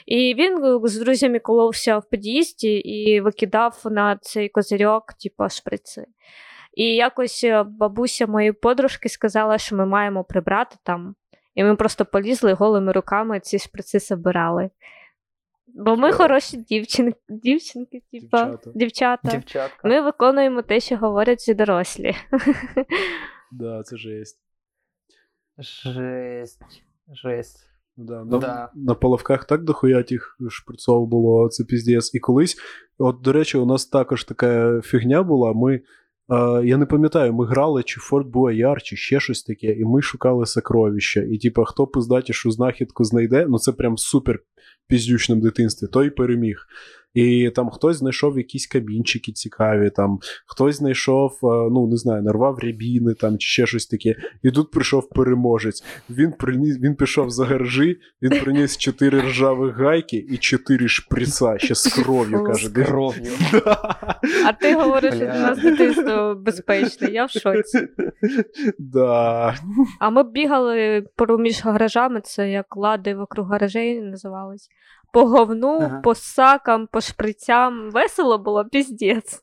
І він е, з друзями коловся в під'їзді і викидав на цей козирьок, типу, шприци. І якось е, бабуся моєї подружки сказала, що ми маємо прибрати там. І ми просто полізли голими руками ці шприци забирали. Бо ми хороші дівчинки, дівчинки, типа, Дівчата. дівчата. Дівчатка. Ми виконуємо те, що говорять дорослі. Да, це жесть. Жесть. Жесть. Да, на, Да. на половках так дохуя тих шприцов було, це піздець. І колись, от, до речі, у нас також така фігня була. Ми, е, я не пам'ятаю, ми грали чи Форт Буаяр, чи ще щось таке, і ми шукали сокровища. І, типа, хто пиздатішу знахідку знайде, ну це прям супер піздючному дитинстві, той переміг. І там хтось знайшов якісь камінчики цікаві, там хтось знайшов, е, ну не знаю, нарвав рябіни там чи ще щось таке. І тут прийшов переможець. Він приніс, він пішов за гаражі, він приніс чотири ржавих гайки і чотири шприца ще з кров'ю. каже, З кров'ю. А ти говориш, що у нас дитинство безпечне, я в шоці. Да. А ми бігали поміж гаражами, це як лади вокруг гаражей називались. По говну, Ага. по сакам, по шприцям. Весело було, піздець.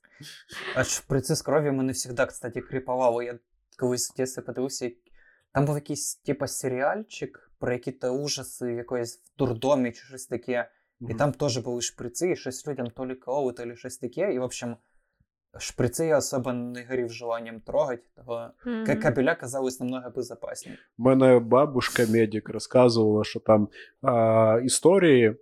А шприци з кров'ю мене завжди, кстати, кріповало. Я колись в дитинстві подивився, там був якийсь типа серіальчик про які-то ужаси в якоїсь в дурдомі чи щось таке. І там теж були шприци, і щось людям то лі то лі щось таке. І, в общем, шприци я особо не горів желанням трогати, того Мгм. mm кабеля казалось намного безопаснее. У мене бабушка медик розказувала, що там а, історії.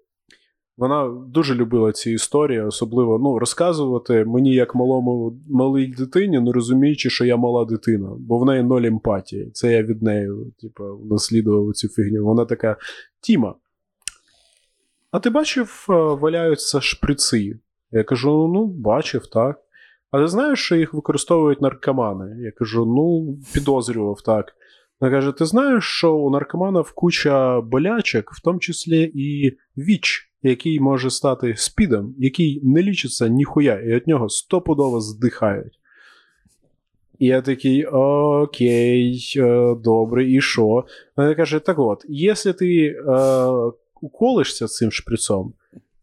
Вона дуже любила ці історії, особливо ну, розказувати мені як малому малій дитині, не розуміючи, що я мала дитина, бо в неї ноль емпатії. Це я від неї, типу, наслідував цю фігню. Вона така: Тіма, а ти бачив, е, валяються шприци? Я кажу: ну, бачив, так. А ти знаєш, що їх використовують наркомани? Я кажу: ну, підозрював так. Вона каже: ти знаєш, що у наркоманів куча болячок, в тому числі і ВІЧ, який може стати спідом, який не лічиться ніхуя, і від нього стопудово здихають. І я такий, окей, е, добре, і що? Вона каже: так от, якщо ти е, уколишся цим шприцом,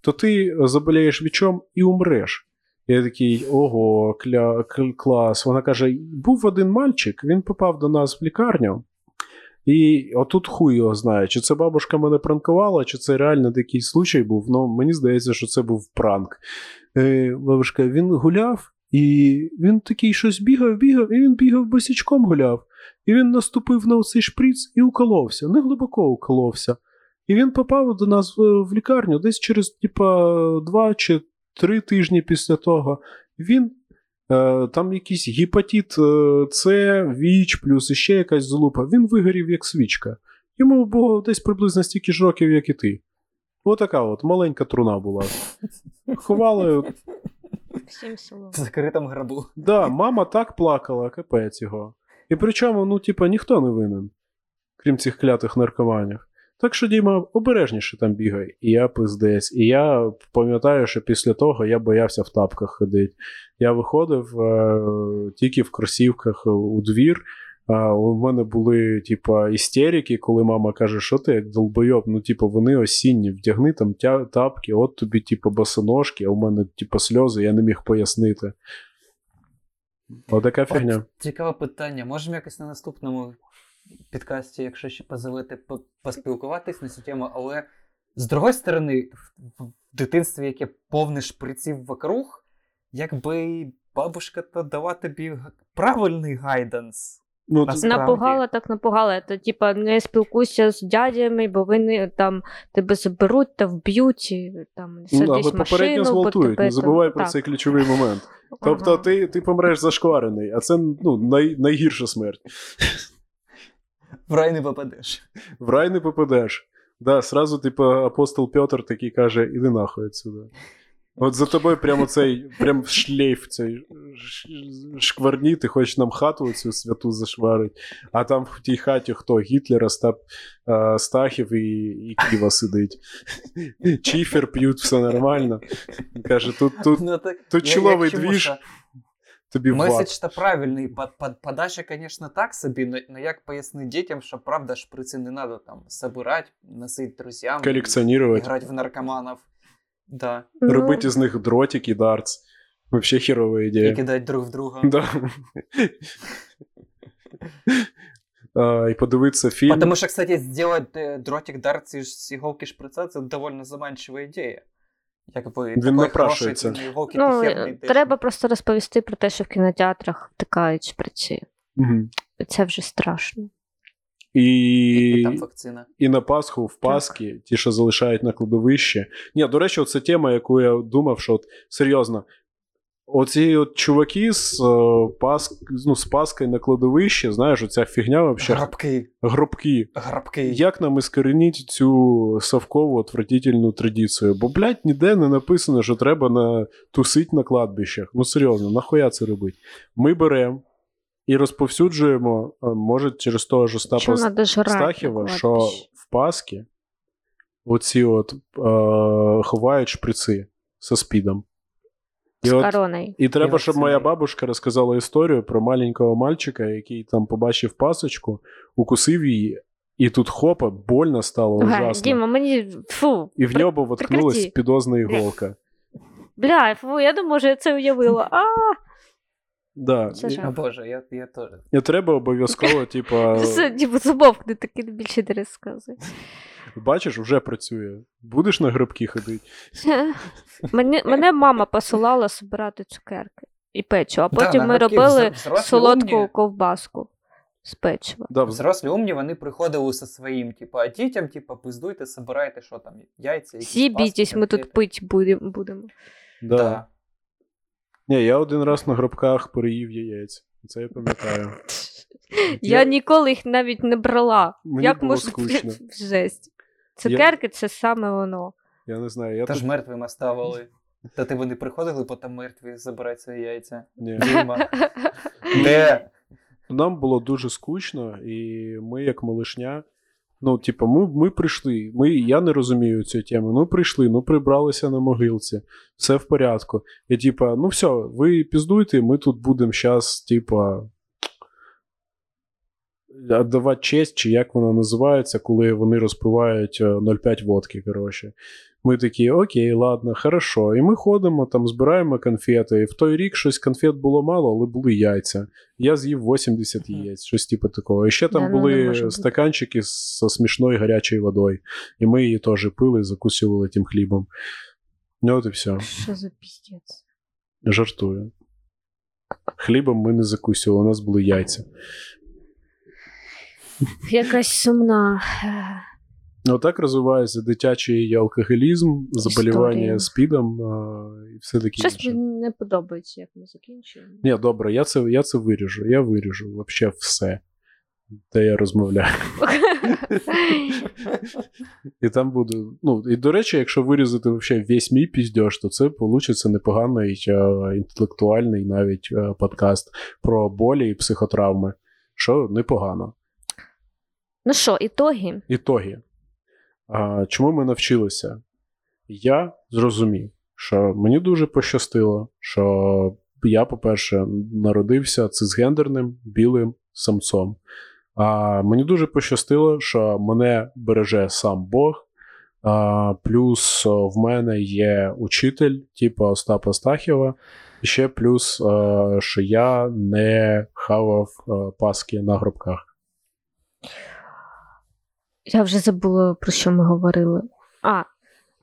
то ти заболієш вічом і умреш. Я такий, ого, кля, кл- клас. Вона каже: був один мальчик, він попав до нас в лікарню. І отут хуй його знає, чи це бабушка мене пранкувала, чи це реально такий случай був. Ну, мені здається, що це був пранк. Е, бабушка, він гуляв, і він такий щось бігав, бігав, і він бігав босічком гуляв. І він наступив на цей шприц і уколовся, не глибоко уколовся. І він попав до нас в, лікарню десь через типа, два чи три тижні після того. Він там якийсь гепатит е, С, ВІЧ, плюс іще якась залупа. Він вигорів як свічка. Йому було десь приблизно стільки ж років, як і ти. Отака от маленька труна була. Ховали. Всім. В закритому гробу. Да, мама так плакала, капець його. І причому, ну, типа, ніхто не винен, крім цих клятих наркоманів. Так що, Діма, обережніше там бігай. І я пиздець. І я пам'ятаю, що після того я боявся в тапках ходити. Я виходив е, тільки в кросівках у двір. А у мене були, типа, істерики, коли мама каже, що ти як долбойоб, ну, типу, вони осінні, вдягни там тя- тапки, от тобі, типу, босоножки, а у мене, типу, сльози, я не міг пояснити. Отака фігня. Цікаве питання. Можемо якось на наступному підкасті, якщо ще позволити, по- поспілкуватись на цю тему, але з другої сторони, в дитинстві, яке повне шприців вокруг, якби бабушка то дала тобі правильний гайданс. Ну. Напугала, так напугала. То, типа, не спілкуйся з дядями, бо вони там тебе заберуть та вб'ють, і, там ну, але машину, попередньо зґвалтують, не забувай там- про так. цей ключовий момент. Тобто Ага. ти, ти помреш зашкварений, а це ну, най, найгірша смерть. В рай не попадеш. В рай не попадеш. Да, сразу, типу, апостол Петр такий каже: іди нахуй отсюда. От за тобою прямо цей прям шлейф цей шкварні, ти хочеш нам хату цю святу зашварить, а там в тій хаті хто? Гітлер, Остап е, Стахів і, і Ківа сидить. Чіфер п'ють, все нормально. Каже, тут, тут Ну, так, тут я- чоловий двіж, тобі в ват. Меседж то правильний, под, под, подача, конечно, так собі, но, но як пояснити дітям, що правда шприци не надо там собирати, носити друзям, Колекціонувати. грати в наркоманов. Да, Ну, Робити з них дротик і дартс. Вообще херова і ідея. кидати друг в друга. Да. А, І подивитися фільм. Потому что, кстати, сделать э, дротик дарт из иголки шприца це довольно заманчива ідея. Якби Він напрашується. Ну, треба просто розповісти про те, що в кінотеатрах втикають шприці. Угу. Це вже страшно. І І, там вакцина. і на Пасху в Пасхи, ті, що залишають на кладовищі. Ні, до речі, це тема, яку я думав, що от серйозно. Оці от чуваки з, е, Паск, ну, з Паскою на кладовищі, знаєш, оця фігня взагалі. Грабки. Гробки. Грабки. Як нам іскореніть цю совкову отвратительну традицію? Бо, блядь, ніде не написано, що треба на... тусить на кладбищах. Ну серйозно, нахуя це робити? Ми беремо і розповсюджуємо, може, через того ж Остапа? Стахіва, що в Пасхи оці от е, ховають шприци со спідом. І, З от, короною. і треба, І щоб моя бабушка розказала історію про маленького мальчика, який там побачив пасочку, укусив її, і тут хопа, больно стало Га, ужасно. Діма, мені фу. І в При- нього воткнулась прекрати. підозна іголка. Бля, фу, я думаю, що я це уявила. А, Да. Це І, жах. О Боже, я, я теж. і треба обов'язково, типа, це, типу, замовкни, таки більше не розказуй. Бачиш, вже працює. Будеш на гробки ходити. Мене, мене мама посилала збирати цукерки і печиво, а потім на ми робили взрослі солодку умні. ковбаску з печива. Да, Взрослі умні, вони приходили зі своїм, типу, а дітям, типу, пиздуйте, собирайте, що там, яйця, якісь Всі бійтесь, ми тут пить будем- будемо. да. Да. Ні, я один раз на гробках переїв яєць. Це я пам'ятаю. Я ніколи їх навіть не брала. Мені Як було можна скучно. жесть. Цукерки це саме воно. Я не знаю, я Та тут... ж мертвими ставили. Та ти вони приходили потім мертві забирати свої яйця. Ні. Де? Нам було дуже скучно, і ми, як малишня, ну, типу, ми, ми прийшли. Ми, я не розумію цю тему. Ну, прийшли, ну прибралися на могилці, все в порядку. І типа, ну все, ви піздуйте, ми тут будемо зараз, типа. Отдавати честь, чи як вона називається, коли вони розпивають е, 0,5 водки, коротше. Ми такі, окей, ладно, хорошо. І ми ходимо, там збираємо конфети. І в той рік щось конфет було мало, але були яйця. Я з'їв 80 Мгм. яєць, щось типу такого. І ще там Да, були стаканчики зі смішною гарячою водою. І ми її теж пили, закусували тим хлібом. Ну, от і все. Що за піздець? Жартую. Хлібом ми не закусували, у нас були яйця. Якась сумна. е, Ну, так розвивається дитячий алкоголізм, заболівання спідом а, і все таке Щось інше. мені не подобається, як ми закінчуємо. Ні, добре, я це, я це виріжу. Я виріжу взагалі все, де я розмовляю. І там буде. Ну, і до речі, якщо вирізати взагалі весь мій піздьош, то це вийде непоганий е, інтелектуальний навіть е, подкаст про болі і психотравми. Що непогано. Ну що, ітоги? Ітоги. А, чому ми навчилися? Я зрозумів, що мені дуже пощастило, що я, по-перше, народився цисгендерним білим самцом. А мені дуже пощастило, що мене береже сам Бог. А, плюс в мене є учитель, типу Остапа Стахєва. І ще плюс, е, що я не хавав е, паски на гробках. Я вже забула, про що ми говорили. А,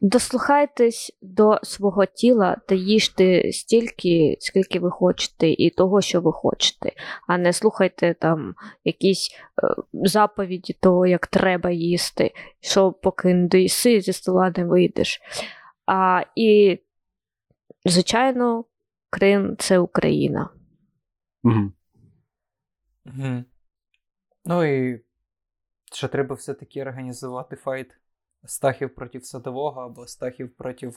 дослухайтесь до свого тіла та їжте стільки, скільки ви хочете, і того, що ви хочете, а не слухайте там якісь е, заповіді того, як треба їсти, що поки не доїси, зі стола не вийдеш. А, і, звичайно, Крим це Україна. Угу. Мгм. Ну і що треба все-таки організувати файт Стахів проти Садового або Стахів проти.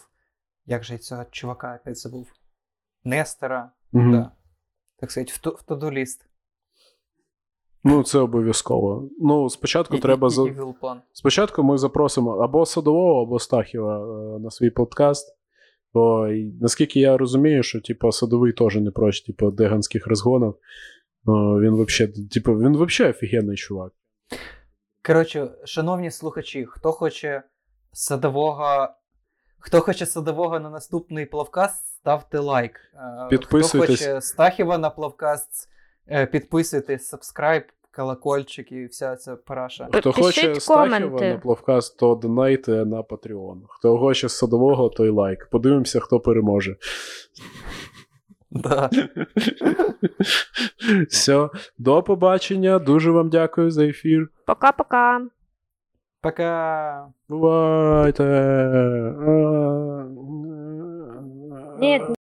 Як же цього чувака опять забув? Нестора. Угу. Да. Так сказати, в, в туду. Ну, це обов'язково. Ну, спочатку треба за... план. Спочатку ми запросимо або Садового, або Стахіва е, на свій подкаст. Бо і, наскільки я розумію, що типу, Садовий теж не проч, типу, деганських розгонів. Ну, він вообще, типу, він вообще офігенний чувак. Коротше, шановні слухачі, хто хоче садового. Хто хоче садового на наступний плавкаст, ставте лайк. Е, Підписуйтесь. Хто хоче Стахіва на плавкаст, е, підписуйтесь, сабскрайб, колокольчик і вся ця параша. Хто Пишіть хоче Стахіва на плавкаст, то донайте на Patreon. Хто хоче Садового, той лайк. Подивимося, хто переможе. Да. Все, до побачення. Дуже вам дякую за ефір. Пока-пока. Пока. Бувайте. Ні,